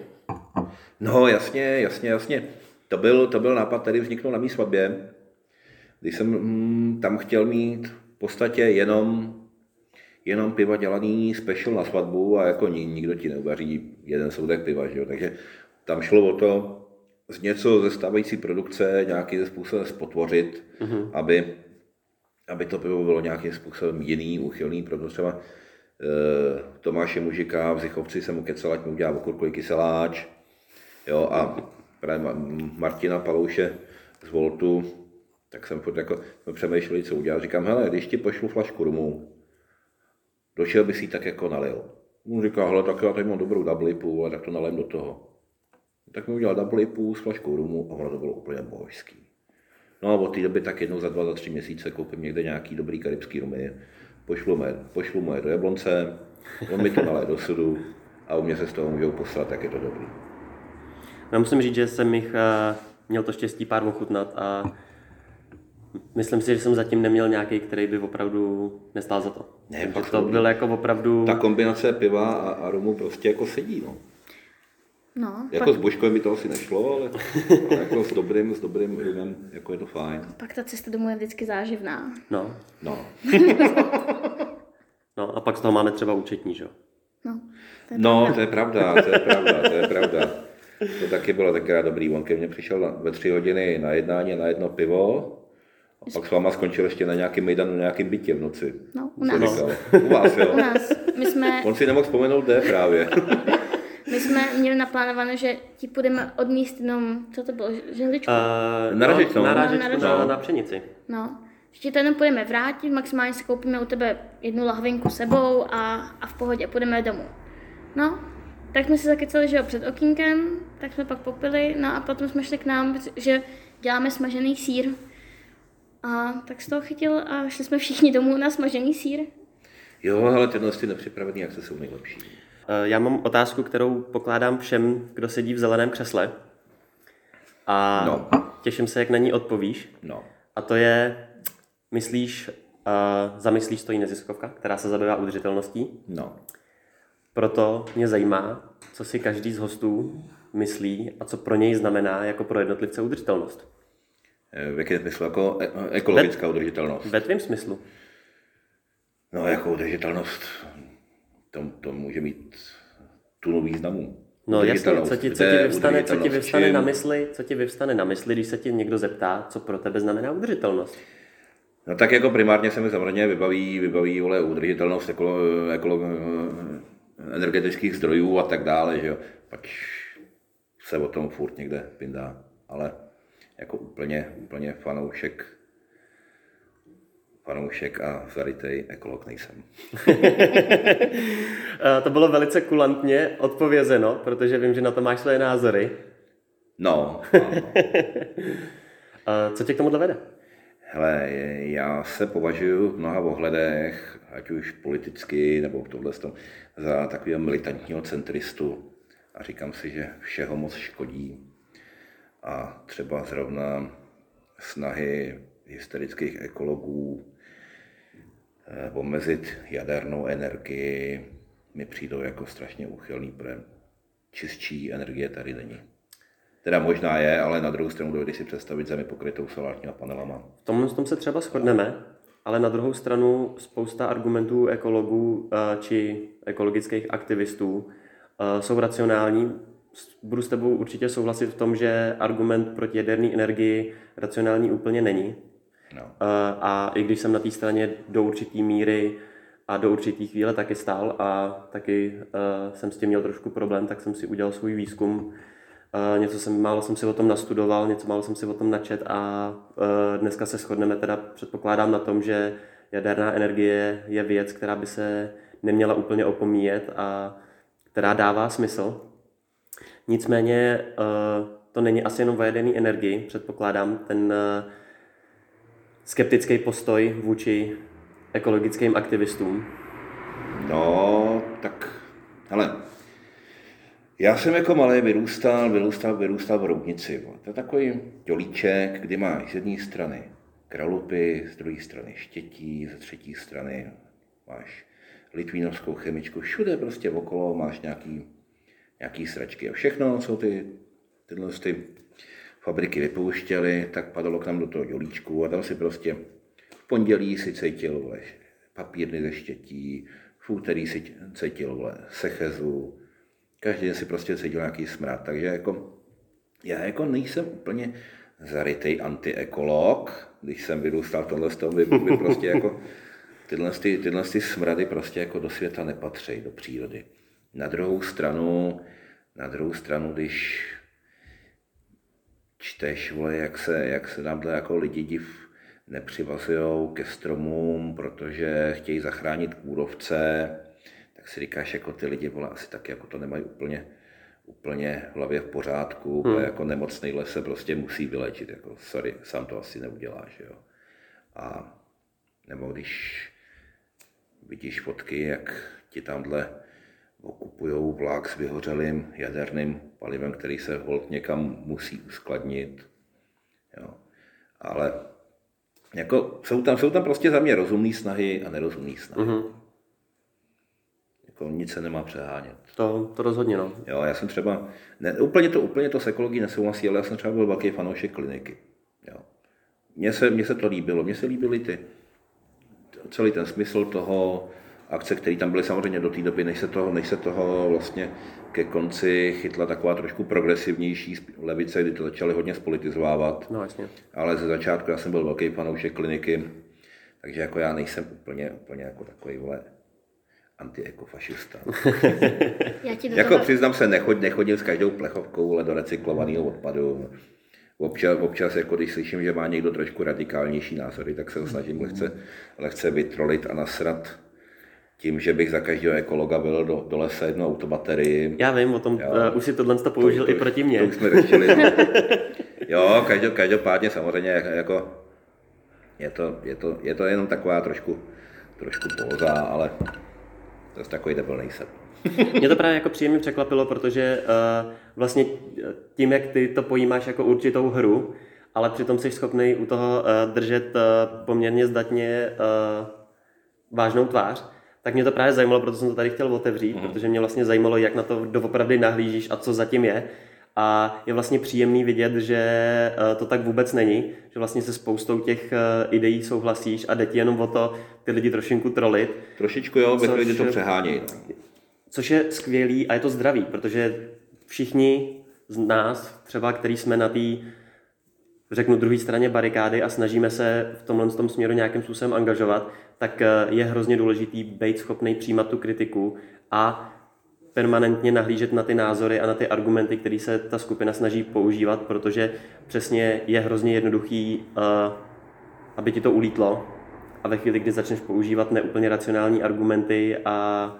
Speaker 2: No, jasně, jasně, jasně. To byl, to byl nápad, který vzniknul na mý svatbě když jsem mm, tam chtěl mít v podstatě jenom, jenom piva dělaný special na svatbu a jako nikdo ti neuvaří jeden soudek piva, že jo? takže tam šlo o to z něco ze stávající produkce nějakým způsobem spotvořit, mm-hmm. aby, aby to pivo bylo nějakým způsobem jiný, uchylný, proto třeba e, Tomáše Mužika v Zichovci jsem mu kecal, ať mi udělá okurkový kyseláč, jo, a právě Martina Palouše z Voltu, tak jsem furt jako, jsme přemýšleli, co udělat. Říkám, hele, když ti pošlu flašku rumu, došel by si tak jako nalil. On říká, hele, tak já tady mám dobrou dablipu, a tak to nalem do toho. Tak mi udělal dablipu s flaškou rumu a ono to bylo úplně božský. No a od té doby tak jednou za dva, za tři měsíce koupím někde nějaký dobrý karibský rumy, pošlu mu je, pošlu mu je do Jablonce, on mi to nalé do sudu a u mě se z toho můžou poslat, tak je to dobrý.
Speaker 3: Já musím říct, že jsem jich uh, měl to štěstí pár ochutnat a myslím si, že jsem zatím neměl nějaký, který by opravdu nestál za to.
Speaker 2: Ne, fakt
Speaker 3: to byl jako opravdu...
Speaker 2: Ta kombinace piva a, a rumu prostě jako sedí, no.
Speaker 1: No,
Speaker 2: Jako
Speaker 1: pak,
Speaker 2: s Božkovem by to asi nešlo, ale, ale jako s dobrým, s dobrým rumem, jako je to fajn.
Speaker 1: pak ta cesta domů je vždycky záživná.
Speaker 3: No.
Speaker 2: No.
Speaker 3: no a pak z toho máme třeba účetní, že jo?
Speaker 1: No, to je
Speaker 2: No,
Speaker 1: pravda.
Speaker 2: to je pravda, to je pravda, to je pravda. To taky bylo tenkrát dobrý. On ke mně přišel na, ve tři hodiny na jednání na jedno pivo a pak s váma skončil ještě na nějakém mejdanu, na nějakém bytě v noci.
Speaker 1: No, u nás.
Speaker 2: říkal? U vás, jo?
Speaker 1: U nás. My jsme,
Speaker 2: On si nemohl vzpomenout, kde právě.
Speaker 1: my jsme měli naplánované, že ti půjdeme odníst jenom, co to bylo, žehličku?
Speaker 3: Uh,
Speaker 2: Na ražičku,
Speaker 3: no, na,
Speaker 2: no.
Speaker 3: ražičku,
Speaker 1: Na
Speaker 3: na, na pšenici.
Speaker 1: No, že ti to jenom půjdeme vrátit, maximálně si koupíme u tebe jednu lahvinku sebou a, a v pohodě půjdeme domů. No, tak jsme si zakecali, že jo, před okýnkem, tak jsme pak popili, no a potom jsme šli k nám, že děláme smažený sír. A tak z toho chytil a šli jsme všichni domů na smažený sír.
Speaker 2: Jo, ale tyhle ty nepřipravený akce jsou nejlepší.
Speaker 3: Eh, Já mám otázku, kterou pokládám všem, kdo sedí v zeleném křesle. A
Speaker 2: No.
Speaker 3: těším se, jak na ní odpovíš.
Speaker 2: No.
Speaker 3: A to je, myslíš, uh, zamyslíš stojí neziskovka, která se zabývá udržitelností.
Speaker 2: No.
Speaker 3: Proto mě zajímá, co si každý z hostů myslí a co pro něj znamená jako pro jednotlivce udržitelnost.
Speaker 2: Eh, V jakém smyslu? Jako e- ekologická udržitelnost.
Speaker 3: Ve tvém smyslu.
Speaker 2: No, jako udržitelnost, to, to může mít tunu významů.
Speaker 3: No jasně, co ti, co ti, vyvstane, co ti vyvstane
Speaker 2: čím?
Speaker 3: na mysli, co ti vyvstane na mysli, když se tě někdo zeptá, co pro tebe znamená udržitelnost.
Speaker 2: No tak jako primárně se mi samozřejmě vybaví, vybaví vole, udržitelnost ekolo, ekolo, energetických zdrojů a tak dále, že jo. Pač se o tom furt někde pindá, ale jako úplně, úplně fanoušek, fanoušek a zarytej ekolog nejsem.
Speaker 3: Eh, To bylo velice kulantně odpovězeno, protože vím, že na to máš své názory.
Speaker 2: No, ano.
Speaker 3: Eh, Co tě k tomu vede?
Speaker 2: Hele, já se považuji v mnoha ohledech, ať už politicky nebo v tohle tom, za takového militantního centristu. A říkám si, že všeho moc škodí. A třeba zrovna snahy hysterických ekologů eh, omezit jadernou energii mi přijdou jako strašně úchylný, protože čistší energie tady není. Teda možná je, ale na druhou stranu dojde si představit zemi pokrytou solárníma panelama.
Speaker 3: V tomhle tom se třeba shodneme, ale na druhou stranu spousta argumentů ekologů eh, či ekologických aktivistů eh, jsou racionální. Budu s tebou určitě souhlasit v tom, že argument proti jaderné energii racionální úplně není.
Speaker 2: No.
Speaker 3: Eh, A i když jsem na té straně do určitý míry a do určitý chvíle taky stál a taky jsem s tím měl trošku problém, tak jsem si udělal svůj výzkum. Něco jsem, málo jsem si o tom nastudoval, něco málo jsem si o tom načet a uh, dneska se shodneme teda, předpokládám na tom, že jaderná energie je věc, která by se neměla úplně opomíjet a která dává smysl. Nicméně uh, to není asi jenom o jaderné energii, předpokládám, ten uh, skeptický postoj vůči ekologickým aktivistům.
Speaker 2: No, tak, hele, já jsem jako malý vyrůstal, vyrůstal, vyrůstal v Roudnici. To je takový dělíček, kdy máš z jedné strany kralupy, z druhé strany štětí, ze třetí strany máš litvínovskou chemičku, všude prostě okolo máš nějaký, nějaký sračky. A všechno, co ty, tyhle ty fabriky vypouštěly, tak padalo k nám do toho dělíčku a tam si prostě v pondělí si cítil vole, papírny ze štětí, v úterý si cítil vole, sechezu, každý den si prostě cítil nějaký smrad, takže jako já jako nejsem úplně zarytej antiekolog, když jsem vyrůstal v tomhle tom, by, by prostě jako tyhle, ty, tyhle ty smrady prostě jako do světa nepatří, do přírody. Na druhou stranu, na druhou stranu, když čteš, vole, jak se, jak se nám jako lidi div nepřivazují ke stromům, protože chtějí zachránit kůrovce, tak si říkáš, jako ty lidi vole, asi tak jako to nemají úplně, úplně v hlavě v pořádku, hmm. jako nemocný les se prostě musí vylečit, jako sorry, sám to asi neuděláš, jo. A nebo když vidíš fotky, jak ti tamhle okupují vlák s vyhořelým jaderným palivem, který se hold někam musí uskladnit. Jo. Ale jako, jsou, tam, jsou tam prostě za mě rozumné snahy a nerozumné snahy. Mm-hmm. Jako nic se nemá přehánět.
Speaker 3: To, to rozhodně, no.
Speaker 2: Jo, já jsem třeba, ne, úplně, to, úplně to s ekologií nesouhlasí, ale já jsem třeba byl velký fanoušek kliniky. Jo. Mně se, mně se to líbilo, mně se líbily ty, celý ten smysl toho, akce, které tam byly samozřejmě do té doby, než se, toho, než se toho vlastně ke konci chytla taková trošku progresivnější levice, kdy to začali hodně spolitizovávat.
Speaker 3: No, jasně.
Speaker 2: Ale ze začátku já jsem byl velký fanoušek kliniky, takže jako já nejsem úplně, úplně jako takový vole antiekofašista. já ti jako toho... přiznám se, nechod, nechodil s každou plechovkou ale do recyklovaného odpadu. Občas, občas jako když slyším, že má někdo trošku radikálnější názory, tak se ho snažím lehce, lehce vytrolit a nasrat tím, že bych za každého ekologa byl do, do lesa jednu autobaterii.
Speaker 3: Já vím o tom, jo. Uh, už si tohle to použil to, to, i proti mně.
Speaker 2: To už jsme řešili. jo, každop, každopádně samozřejmě jako je to, je, to, je to jenom taková trošku, trošku póza, ale zase takový debil nejsem.
Speaker 3: Mě to právě jako příjemně překvapilo, protože uh, vlastně tím, jak ty to pojímáš jako určitou hru, ale přitom jsi schopný u toho uh, držet uh, poměrně zdatně uh, vážnou tvář, tak mě to právě zajímalo, proto jsem to tady chtěl otevřít, mm. protože mě vlastně zajímalo, jak na to doopravdy nahlížíš a co zatím je. A je vlastně příjemný vidět, že eh, to tak vůbec není, že vlastně se spoustou těch eh, ideí souhlasíš a jde ti jenom o to ty lidi trošinku trolit.
Speaker 2: Trošičku jo, ve chvíli to přehánějí. No.
Speaker 3: Což je skvělý a je to zdravý, protože všichni z nás, třeba který jsme na té řeknu druhé straně barikády a snažíme se v tomhle tom směru nějakým způsobem angažovat, tak eh, je hrozně důležitý být schopný přijímat tu kritiku a permanentně nahlížet na ty názory a na ty argumenty, které se ta skupina snaží používat, protože přesně je hrozně jednoduchý, eh, aby ti to ulítlo a ve chvíli, kdy začneš používat neúplně racionální argumenty a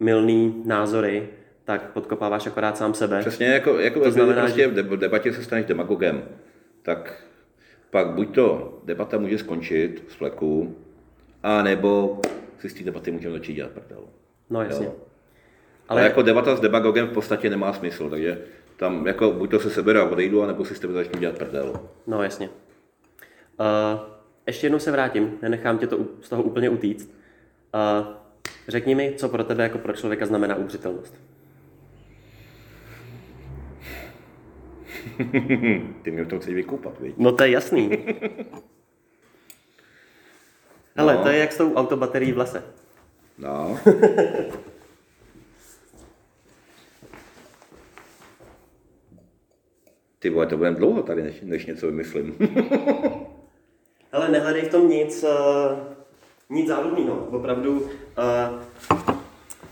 Speaker 3: milný názory, tak podkopáváš akorát sám sebe.
Speaker 2: Přesně, jako, jako to znamená, prostě že... v debatě se staneš demagogem, tak pak buď to debata může skončit z fleku, a nebo si z té debaty můžeme začít dělat prdel.
Speaker 3: No jasně. Jo.
Speaker 2: Ale... Ale jako debata s demagogem v podstatě nemá smysl, takže tam jako buď to se sebere a odejdu, anebo si s tebe začnu dělat prdel.
Speaker 3: No jasně. Uh, ještě jednou se vrátím, nenechám tě to z toho úplně utíct. Uh, řekni mi, co pro tebe jako pro člověka znamená udržitelnost.
Speaker 2: Ty mě to chceš vykoupat, viď?
Speaker 3: No to je jasný. Hele, no. to je jak s tou autobaterií v lese.
Speaker 2: No. Ty vole, to budeme dlouho tady, než, než něco vymyslím.
Speaker 3: Ale nehledej v tom nic, uh, nic záludného. Opravdu uh,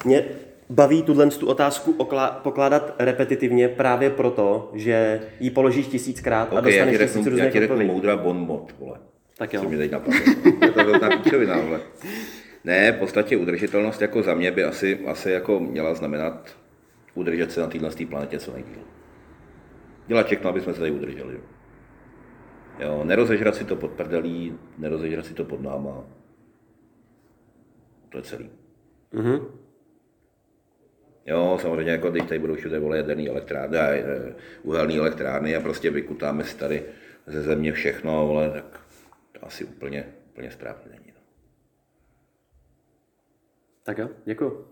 Speaker 3: mě baví tuhle tu otázku pokládat repetitivně právě proto, že ji položíš tisíckrát okay, a dostaneš tisíc různých
Speaker 2: Já ti řeknu moudra bon mot, vole.
Speaker 3: Tak jo. Co
Speaker 2: mi teď napadlo. to velká píčovina, vole. Ne, v podstatě udržitelnost jako za mě by asi, asi jako měla znamenat udržet se na téhle planetě co nejdíl. Dělat všechno, aby jsme se tady udrželi. Jo, nerozežrat si to pod prdelí, nerozežrat si to pod náma. To je celý. Mm-hmm. Jo, samozřejmě, jako když tady budou všude vole jaderný elektrárny, uhelný elektrárny a prostě vykutáme si tady ze země všechno, vole, tak to asi úplně, úplně správně není. No.
Speaker 3: Tak jo, děkuji.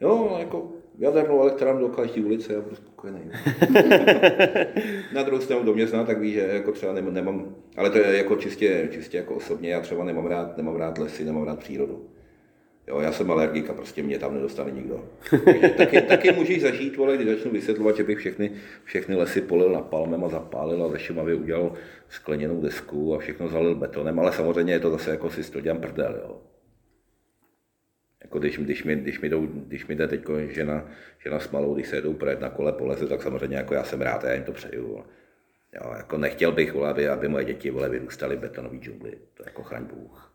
Speaker 2: Jo, jako jadernou elektrárnu do každé ulice, já budu spokojený. Na druhou stranu do města, tak víš, že jako třeba nemám, nemám, ale to je jako čistě, čistě jako osobně, já třeba nemám rád, nemám rád lesy, nemám rád přírodu. Jo, já jsem alergik a prostě mě tam nedostane nikdo. taky, taky můžeš zažít, vole, když začnu vysvětlovat, že bych všechny, všechny lesy polil na palmem a zapálil a ze Šumavy udělal skleněnou desku a všechno zalil betonem, ale samozřejmě je to zase jako si to dělám prdel, jo. Jako když, když, mi, když, mi jdou, když mi jde teď žena, žena s malou, když se jedou projet na kole po lese, tak samozřejmě jako já jsem rád, já jim to přeju. Jo, jako nechtěl bych, vole, aby, aby moje děti vole, vyrůstaly v betonové džungli. To jako chraň Bůh.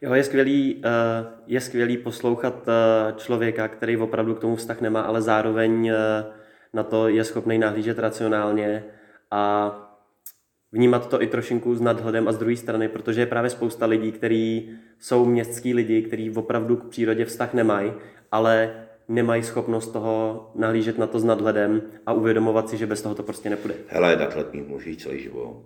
Speaker 3: Jo, je skvělý, eh, je skvělý poslouchat eh, člověka, který opravdu k tomu vztah nemá, ale zároveň eh, na to je schopný nahlížet racionálně a vnímat to i trošinku s nadhledem a z druhé strany, protože je právě spousta lidí, kteří jsou městský lidi, kteří opravdu k přírodě vztah nemají, ale nemají schopnost toho nahlížet na to s nadhledem a uvědomovat si, že bez toho to prostě nepůjde.
Speaker 2: Hele, takhle mít můžeš celý život.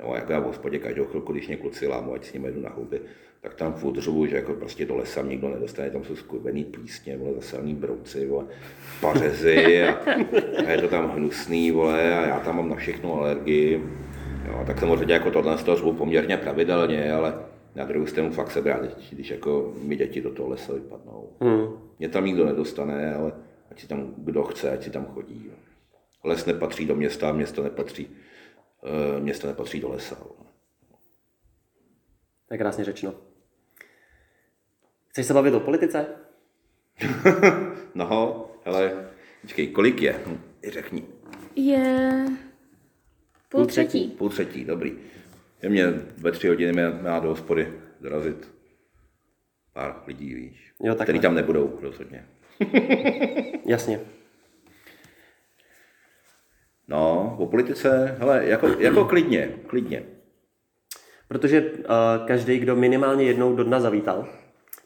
Speaker 2: Jo, jako já v hospodě každou chvilku, když mě kluci lámu, ať s nimi jdu na houby, tak tam furt řvu, že jako prostě do lesa nikdo nedostane, tam jsou skurvený plísně, vole, zaselný brouci, vole, pařezy a, a, je to tam hnusný, vole, a já tam mám na všechno alergii. Jo, tak samozřejmě jako tohle z toho řvu poměrně pravidelně, ale na druhou stranu fakt se brát, když jako mi děti do toho lesa vypadnou. Hmm. Mě tam nikdo nedostane, ale ať si tam kdo chce, ať si tam chodí. Jo. Les nepatří do města, město nepatří, uh, město nepatří do lesa. Jo.
Speaker 3: Je krásně řečeno. Chceš se bavit o politice?
Speaker 2: no, ale počkej, kolik je? Hm, řekni.
Speaker 1: Je půl třetí.
Speaker 2: Půl třetí, dobrý. Je mě ve tři hodiny mě má do hospody dorazit pár lidí, víš, jo, který tam nebudou rozhodně.
Speaker 3: Jasně.
Speaker 2: No, o politice, hele, jako, jako klidně, klidně.
Speaker 3: Protože uh, každý, kdo minimálně jednou do dna zavítal,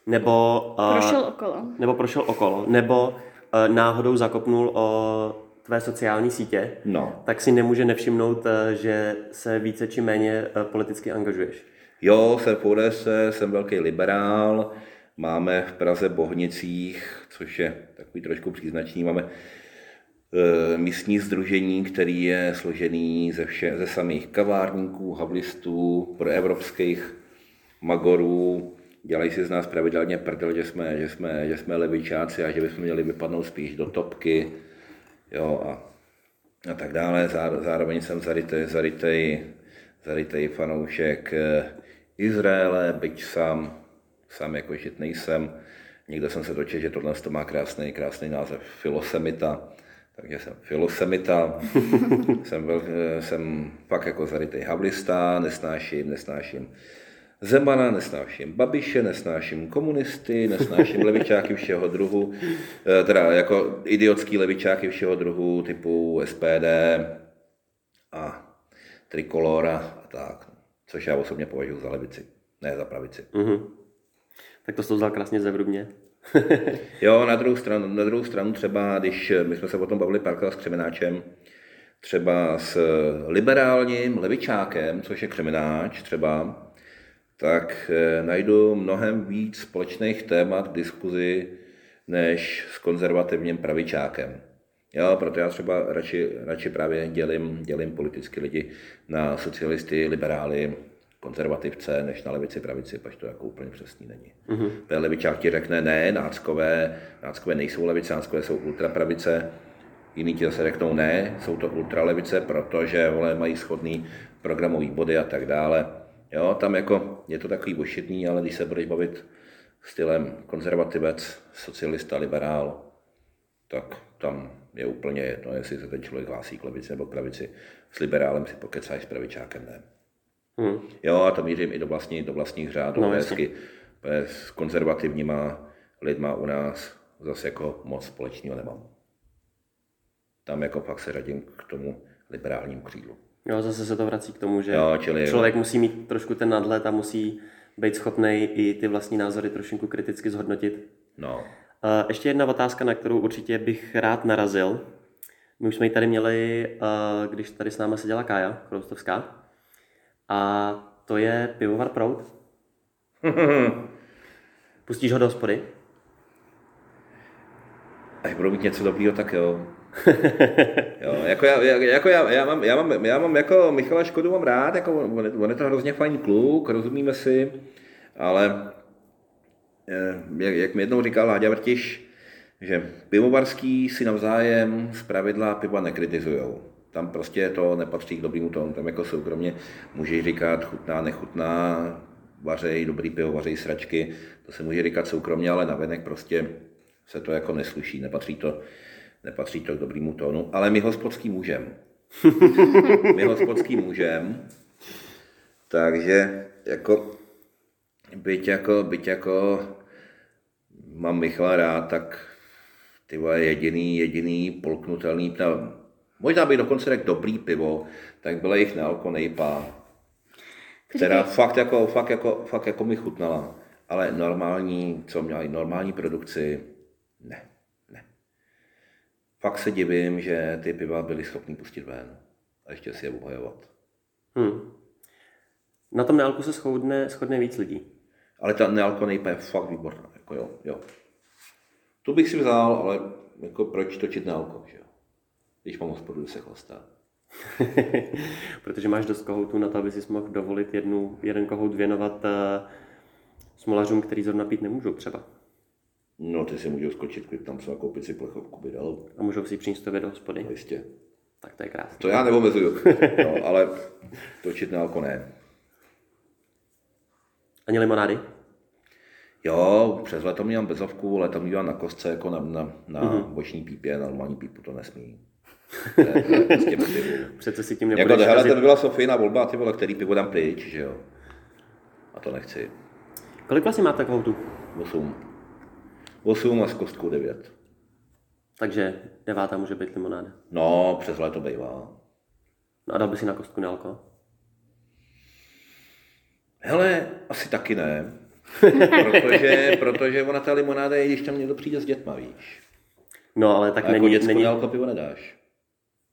Speaker 3: nebo...
Speaker 1: Uh, prošel okolo.
Speaker 3: Nebo prošel okolo, nebo uh, náhodou zakopnul o tvé sociální sítě,
Speaker 2: no.
Speaker 3: tak si nemůže nevšimnout, eh, že se více či méně politicky angažuješ.
Speaker 2: Jo, ODS, jsem velký liberál, máme v Praze Bohnicích, což je takový trošku příznačný, máme místní združení, který je složený ze, vše, ze samých kavárníků, havlistů, proevropských magorů, dělají si z nás pravidelně prdel, že jsme, že jsme, že jsme levičáci a že bychom měli vypadnout spíš do topky jo, a, a tak dále. Zároveň jsem zarytej, zarytej, zarytej fanoušek eh, Izraele, byť sám, sám jako žit nejsem. Někde jsem se dočetl, že tohle to má krásný, krásný název Filosemita, takže jsem filosemita, jsem, byl, eh, jsem fakt jako zarytej havlista, nesnáším, nesnáším Zemana, nesnáším Babiše, nesnáším komunisty, nesnáším levičáky všeho druhu, eh, teda jako idiotský levičáky všeho druhu typu SPD a Trikolora a tak, což já osobně považuji za levici, ne za pravici. Mm-hmm.
Speaker 3: Tak to jsi to vzal krásně zevrubně.
Speaker 2: jo, na druhou, stranu, na druhou stranu třeba, když my jsme se o tom bavili párkrát s Křemenáčem, třeba s liberálním levičákem, což je Křemenáč třeba, tak eh, najdu mnohem víc společných témat k diskuzi než s konzervativním pravičákem. Jo, proto já třeba radši, radši právě dělím, dělím politicky lidi na socialisty, liberály, konzervativce, než na levici, pravici, pač to jako úplně přesný není. Mm-hmm. Ten levičák ti řekne, ne, náckové, náckové nejsou levice, náckové jsou ultrapravice, jiný ti zase řeknou, ne, jsou to ultralevice, protože vole, mají schodný programový body a tak dále. Jo, tam jako je to takový ošitný, ale když se budeš bavit stylem konzervativec, socialista, liberál, tak tam je úplně jedno, jestli se ten člověk hlásí k levici nebo k pravici. S liberálem si pokecáš, s pravičákem ne. Hmm. Jo, a to mířím i do, vlastní, do vlastních řádů. No, hezky, s konzervativníma lidma u nás zase jako moc společného nemám. Tam jako fakt se řadím k tomu liberálnímu křídlu.
Speaker 3: Jo, zase se to vrací k tomu, že jo, čili, člověk jo. musí mít trošku ten nadhled a musí být schopný i ty vlastní názory trošku kriticky zhodnotit.
Speaker 2: No.
Speaker 3: Ještě jedna otázka, na kterou určitě bych rád narazil. My už jsme ji tady měli, když tady s námi seděla Kája Kroustovská. A to je pivovar Prout. Pustíš ho do hospody?
Speaker 2: Až budu mít něco dobrýho, tak jo. jo, jako já, jako já, já, mám, já, mám, já mám jako Michala Škodu mám rád, jako on, on je to hrozně fajn kluk, rozumíme si, ale eh, jak, jak mi jednou říkal Láďa Vrtiš, že pivovarský si navzájem z pravidla piva nekritizujou. Tam prostě to nepatří k dobrému tónu. Tam jako soukromně můžeš říkat chutná, nechutná, vařej, dobrý pivo, vařej sračky. To se může říkat soukromně, ale navenek prostě se to jako nesluší, nepatří to nepatří to k dobrému tónu, ale my hospodský můžem. My hospodský můžem. Takže jako, byť jako, byť jako mám Michala rád, tak ty vole, jediný, jediný polknutelný, no, možná bych dokonce řekl dobrý pivo, tak byla jich nealko nejpá, která fakt jako, fakt, jako, fakt jako mi chutnala. Ale normální, co měla normální produkci, ne. Fakt se divím, že ty piva byly schopný pustit ven a ještě si je obhajovat.
Speaker 3: Hmm. Na tom nealku se shodne, shodne víc lidí.
Speaker 2: Ale ta nealko nejpa je fakt výborná. Jako jo, jo. Tu bych si vzal, ale jako proč točit nealko, že jo? Když mám hospodu, se chlastá.
Speaker 3: Protože máš dost kohoutů na to, aby si mohl dovolit jednu, jeden kohout věnovat uh, smolařům, který zrovna pít nemůžou třeba.
Speaker 2: No, ty si můžou skočit, když tam třeba koupit si plechovku by dal.
Speaker 3: A můžou si přinést to do hospody.
Speaker 2: No, jistě.
Speaker 3: Tak to je krásné.
Speaker 2: To já neomezuju, no, ale točit na alko ne.
Speaker 3: Ani limonády?
Speaker 2: Jo, přes leto měl bezovku, leto měl na kostce, jako na, na, na mm-hmm. boční pípě, na normální pípu to nesmí. Je prostě
Speaker 3: Přece si tím
Speaker 2: nebudeš jako, hele, to by byla Sofína volba, ty vole, který pivo dám pryč, že jo. A to nechci.
Speaker 3: Kolik vlastně máte koutu?
Speaker 2: 8. 8 a s kostkou 9.
Speaker 3: Takže devátá může být limonáda.
Speaker 2: No, přes léto bývá.
Speaker 3: No a dal by si na kostku nealko?
Speaker 2: Hele, asi taky ne. protože, protože ona ta limonáda je, když tam někdo přijde s dětma, víš.
Speaker 3: No, ale tak
Speaker 2: a
Speaker 3: není...
Speaker 2: Jako
Speaker 3: není...
Speaker 2: alko pivo nedáš.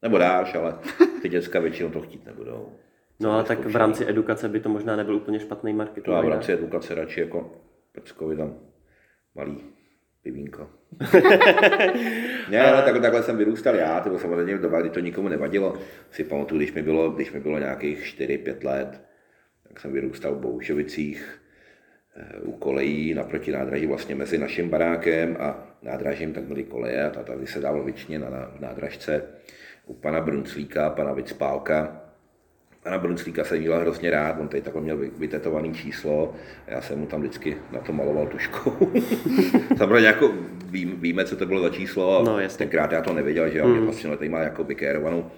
Speaker 2: Nebo dáš, ale ty děcka většinou to chtít nebudou.
Speaker 3: No a tak v rámci edukace by to možná nebyl úplně špatný marketing.
Speaker 2: To a v rámci edukace radši jako Peckovi tam malý pivínko. ne, ale tak, takhle jsem vyrůstal já, to bylo samozřejmě v době, kdy to nikomu nevadilo. Si pamatuju, když mi bylo, když mi bylo nějakých 4-5 let, tak jsem vyrůstal v Boušovicích eh, u kolejí naproti nádraží vlastně mezi naším barákem a nádražím, tak byly koleje a tady se dával většině na, na nádražce u pana Brunclíka, pana Vicpálka, Pana Brunclíka jsem měl hrozně rád, on tady takhle měl vytetovaný číslo a já jsem mu tam vždycky na to maloval tuškou. Samozřejmě jako ví, víme, co to bylo za číslo a
Speaker 3: no,
Speaker 2: tenkrát já to nevěděl, že hmm. mě vlastně tady má jako vykérovanou,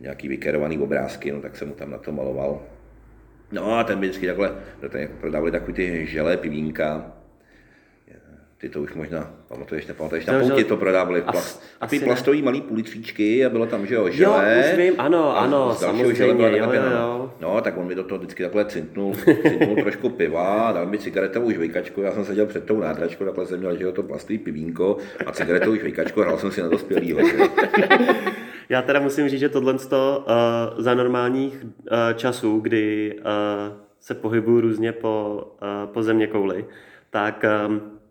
Speaker 2: nějaký vykérovaný obrázky, no tak jsem mu tam na to maloval. No a ten vždycky takhle, prodávali takový ty želé pivínka, ty to už možná pamatuješ, nepamatuješ, na pouti to prodávali plast, a ty plastový malý půlitříčky a bylo tam, že jo, žele.
Speaker 3: Jo, už vím, ano, ano, samozřejmě, žele byla jo, jo, jo.
Speaker 2: No, tak on mi do toho vždycky takhle cintnul, cintnul trošku piva, dal mi cigaretovou žvejkačku, já jsem seděl před tou nádračkou, takhle jsem měl, že jo, to plastový pivínko a cigaretovou žvejkačku, hrál jsem si na dospělý.
Speaker 3: Já teda musím říct, že tohle uh, za normálních uh, časů, kdy uh, se pohybuju různě po, uh, po země kouli, tak um,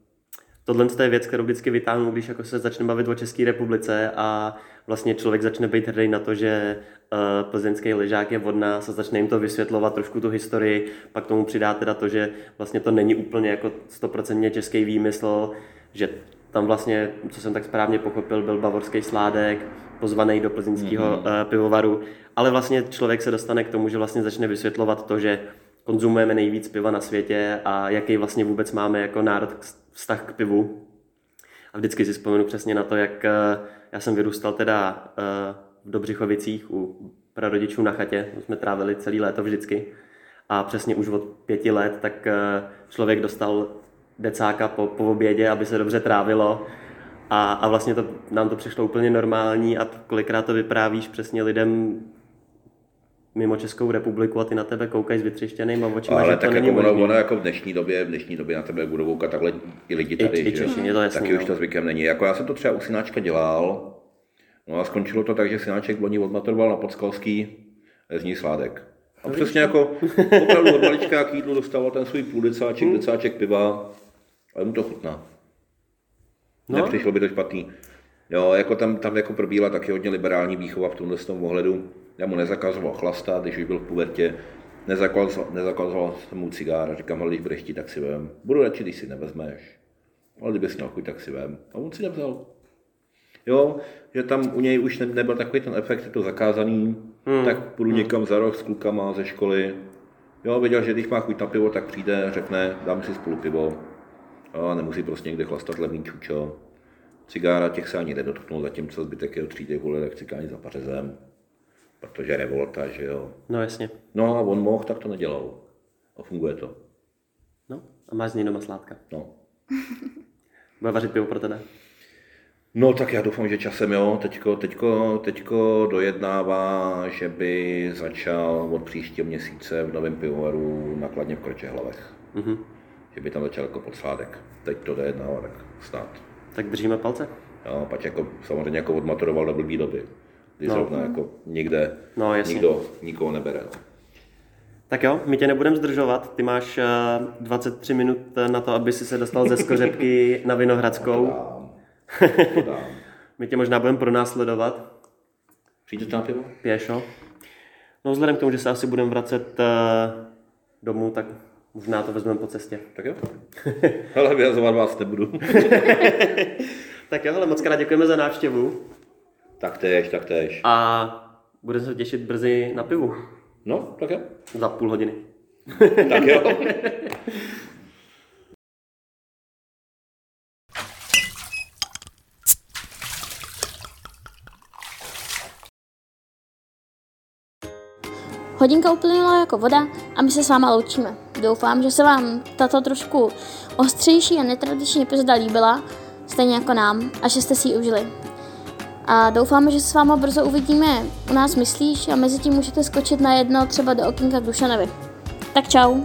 Speaker 3: tohle je věc, kterou vždycky vytáhnu, když jako se začne bavit o České republice a vlastně člověk začne být hrdý na to, že uh, plzeňský ležák je od nás a začne jim to vysvětlovat trošku tu historii, pak tomu přidá teda to, že vlastně to není úplně jako stoprocentně český výmysl, že tam vlastně, co jsem tak správně pochopil, byl bavorský sládek, pozvaný do plzeňského mm-hmm. uh, pivovaru, ale vlastně člověk se dostane k tomu, že vlastně začne vysvětlovat to, že konzumujeme nejvíc piva na světě a jaký vlastně vůbec máme jako národ vztah k pivu. A vždycky si vzpomenu přesně na to, jak eh, já jsem vyrůstal teda eh, v Dobřichovicích u prarodičů na chatě, jsme trávili celý léto vždycky. A přesně už od pěti let, tak eh, člověk dostal decáka po, po obědě, aby se dobře trávilo. A, a vlastně to, nám to přišlo úplně normální a kolikrát to vyprávíš přesně lidem, mimo Českou republiku a ty na tebe koukají s vytřeštěnýma očima,
Speaker 2: Ale
Speaker 3: že
Speaker 2: tak
Speaker 3: to
Speaker 2: jako
Speaker 3: není
Speaker 2: ono,
Speaker 3: možný.
Speaker 2: ono, jako v dnešní době, v dnešní době na tebe budou koukat takhle i lidi tady,
Speaker 3: I, i
Speaker 2: že?
Speaker 3: Češi, je to jasný,
Speaker 2: Taky
Speaker 3: no.
Speaker 2: už to zvykem není. Jako já jsem to třeba u synáčka dělal, no a skončilo to tak, že synáček loni odmatoroval na Podskalský z ní sládek. A
Speaker 3: No
Speaker 2: přesně jako opravdu od malička k jídlu dostával ten svůj půl decáček,
Speaker 3: Hmm.
Speaker 2: decáček piva, ale mu to chutná.
Speaker 3: No.
Speaker 2: Nepřišlo by to špatný. Jo, jako tam, tam jako probíhala taky hodně liberální výchova v tomhle tom ohledu. Já mu nezakazoval chlastat, když už byl v pubertě. Nezakazoval, nezakazoval jsem mu cigár. Říkám, ale když budeš chtít, tak si vem. Budu radši, když si nevezmeš. Ale kdybys měl chuť, tak si vem. A on si nevzal. Jo, že tam u něj už ne, nebyl takový ten efekt, je to zakázaný, hmm. tak půjdu někam za roh s klukama ze školy. Jo, věděl, že když má chuť na pivo, tak přijde, řekne, dám si spolu pivo. A nemusí prostě někde chlastat levný čučo. Cigára těch se ani nedotknul, zatímco zbytek jeho třídy vole elektrikáni za pařezem. Protože revolta, že jo.
Speaker 3: No jasně.
Speaker 2: No a on mohl, tak to nedělal. A funguje to.
Speaker 3: No, a máš z něj doma sládka.
Speaker 2: No.
Speaker 3: Bude vařit pivo pro tebe.
Speaker 2: No tak já doufám, že časem jo, teďko, teďko, teďko dojednává, že by začal od příštího měsíce v novém pivovaru nakladně v Kročehlavech.
Speaker 3: Mhm.
Speaker 2: Že by tam začal jako podsládek. Teď to dojednává, tak snad.
Speaker 3: Tak držíme palce.
Speaker 2: Jo, pač jako samozřejmě jako odmatoroval do blbý doby. Kdy
Speaker 3: No.
Speaker 2: zrovna jako nikde,
Speaker 3: No, jasně.
Speaker 2: nikdo nikoho nebere. No.
Speaker 3: Tak jo, my tě nebudeme zdržovat. Ty máš eh, 23 minut na to, aby si se dostal ze Skořepky na Vinohradskou.
Speaker 2: Dám. To dám.
Speaker 3: My tě možná budeme pronásledovat
Speaker 2: Přijdete na pivo?
Speaker 3: pěšo. No vzhledem k tomu, že se asi budeme vracet eh, domů, tak možná to vezmeme po cestě.
Speaker 2: Tak jo. Ale vyhazovat vás nebudu.
Speaker 3: Tak jo, ale moc krát děkujeme za návštěvu
Speaker 2: tak též, tak též.
Speaker 3: a budeme se těšit brzy na pivu.
Speaker 2: No, tak jo.
Speaker 3: Za půl hodiny.
Speaker 2: Tak jo.
Speaker 1: Hodinka uplynula jako voda a my se s váma loučíme. Doufám, že se vám tato trošku ostřejší a netradiční epizoda líbila, stejně jako nám, a že jste si ji užili. A doufáme, že se s váma brzo uvidíme u nás myslíš a mezi tím můžete skočit na jedno třeba do okénka k Dušanovi. Tak čau.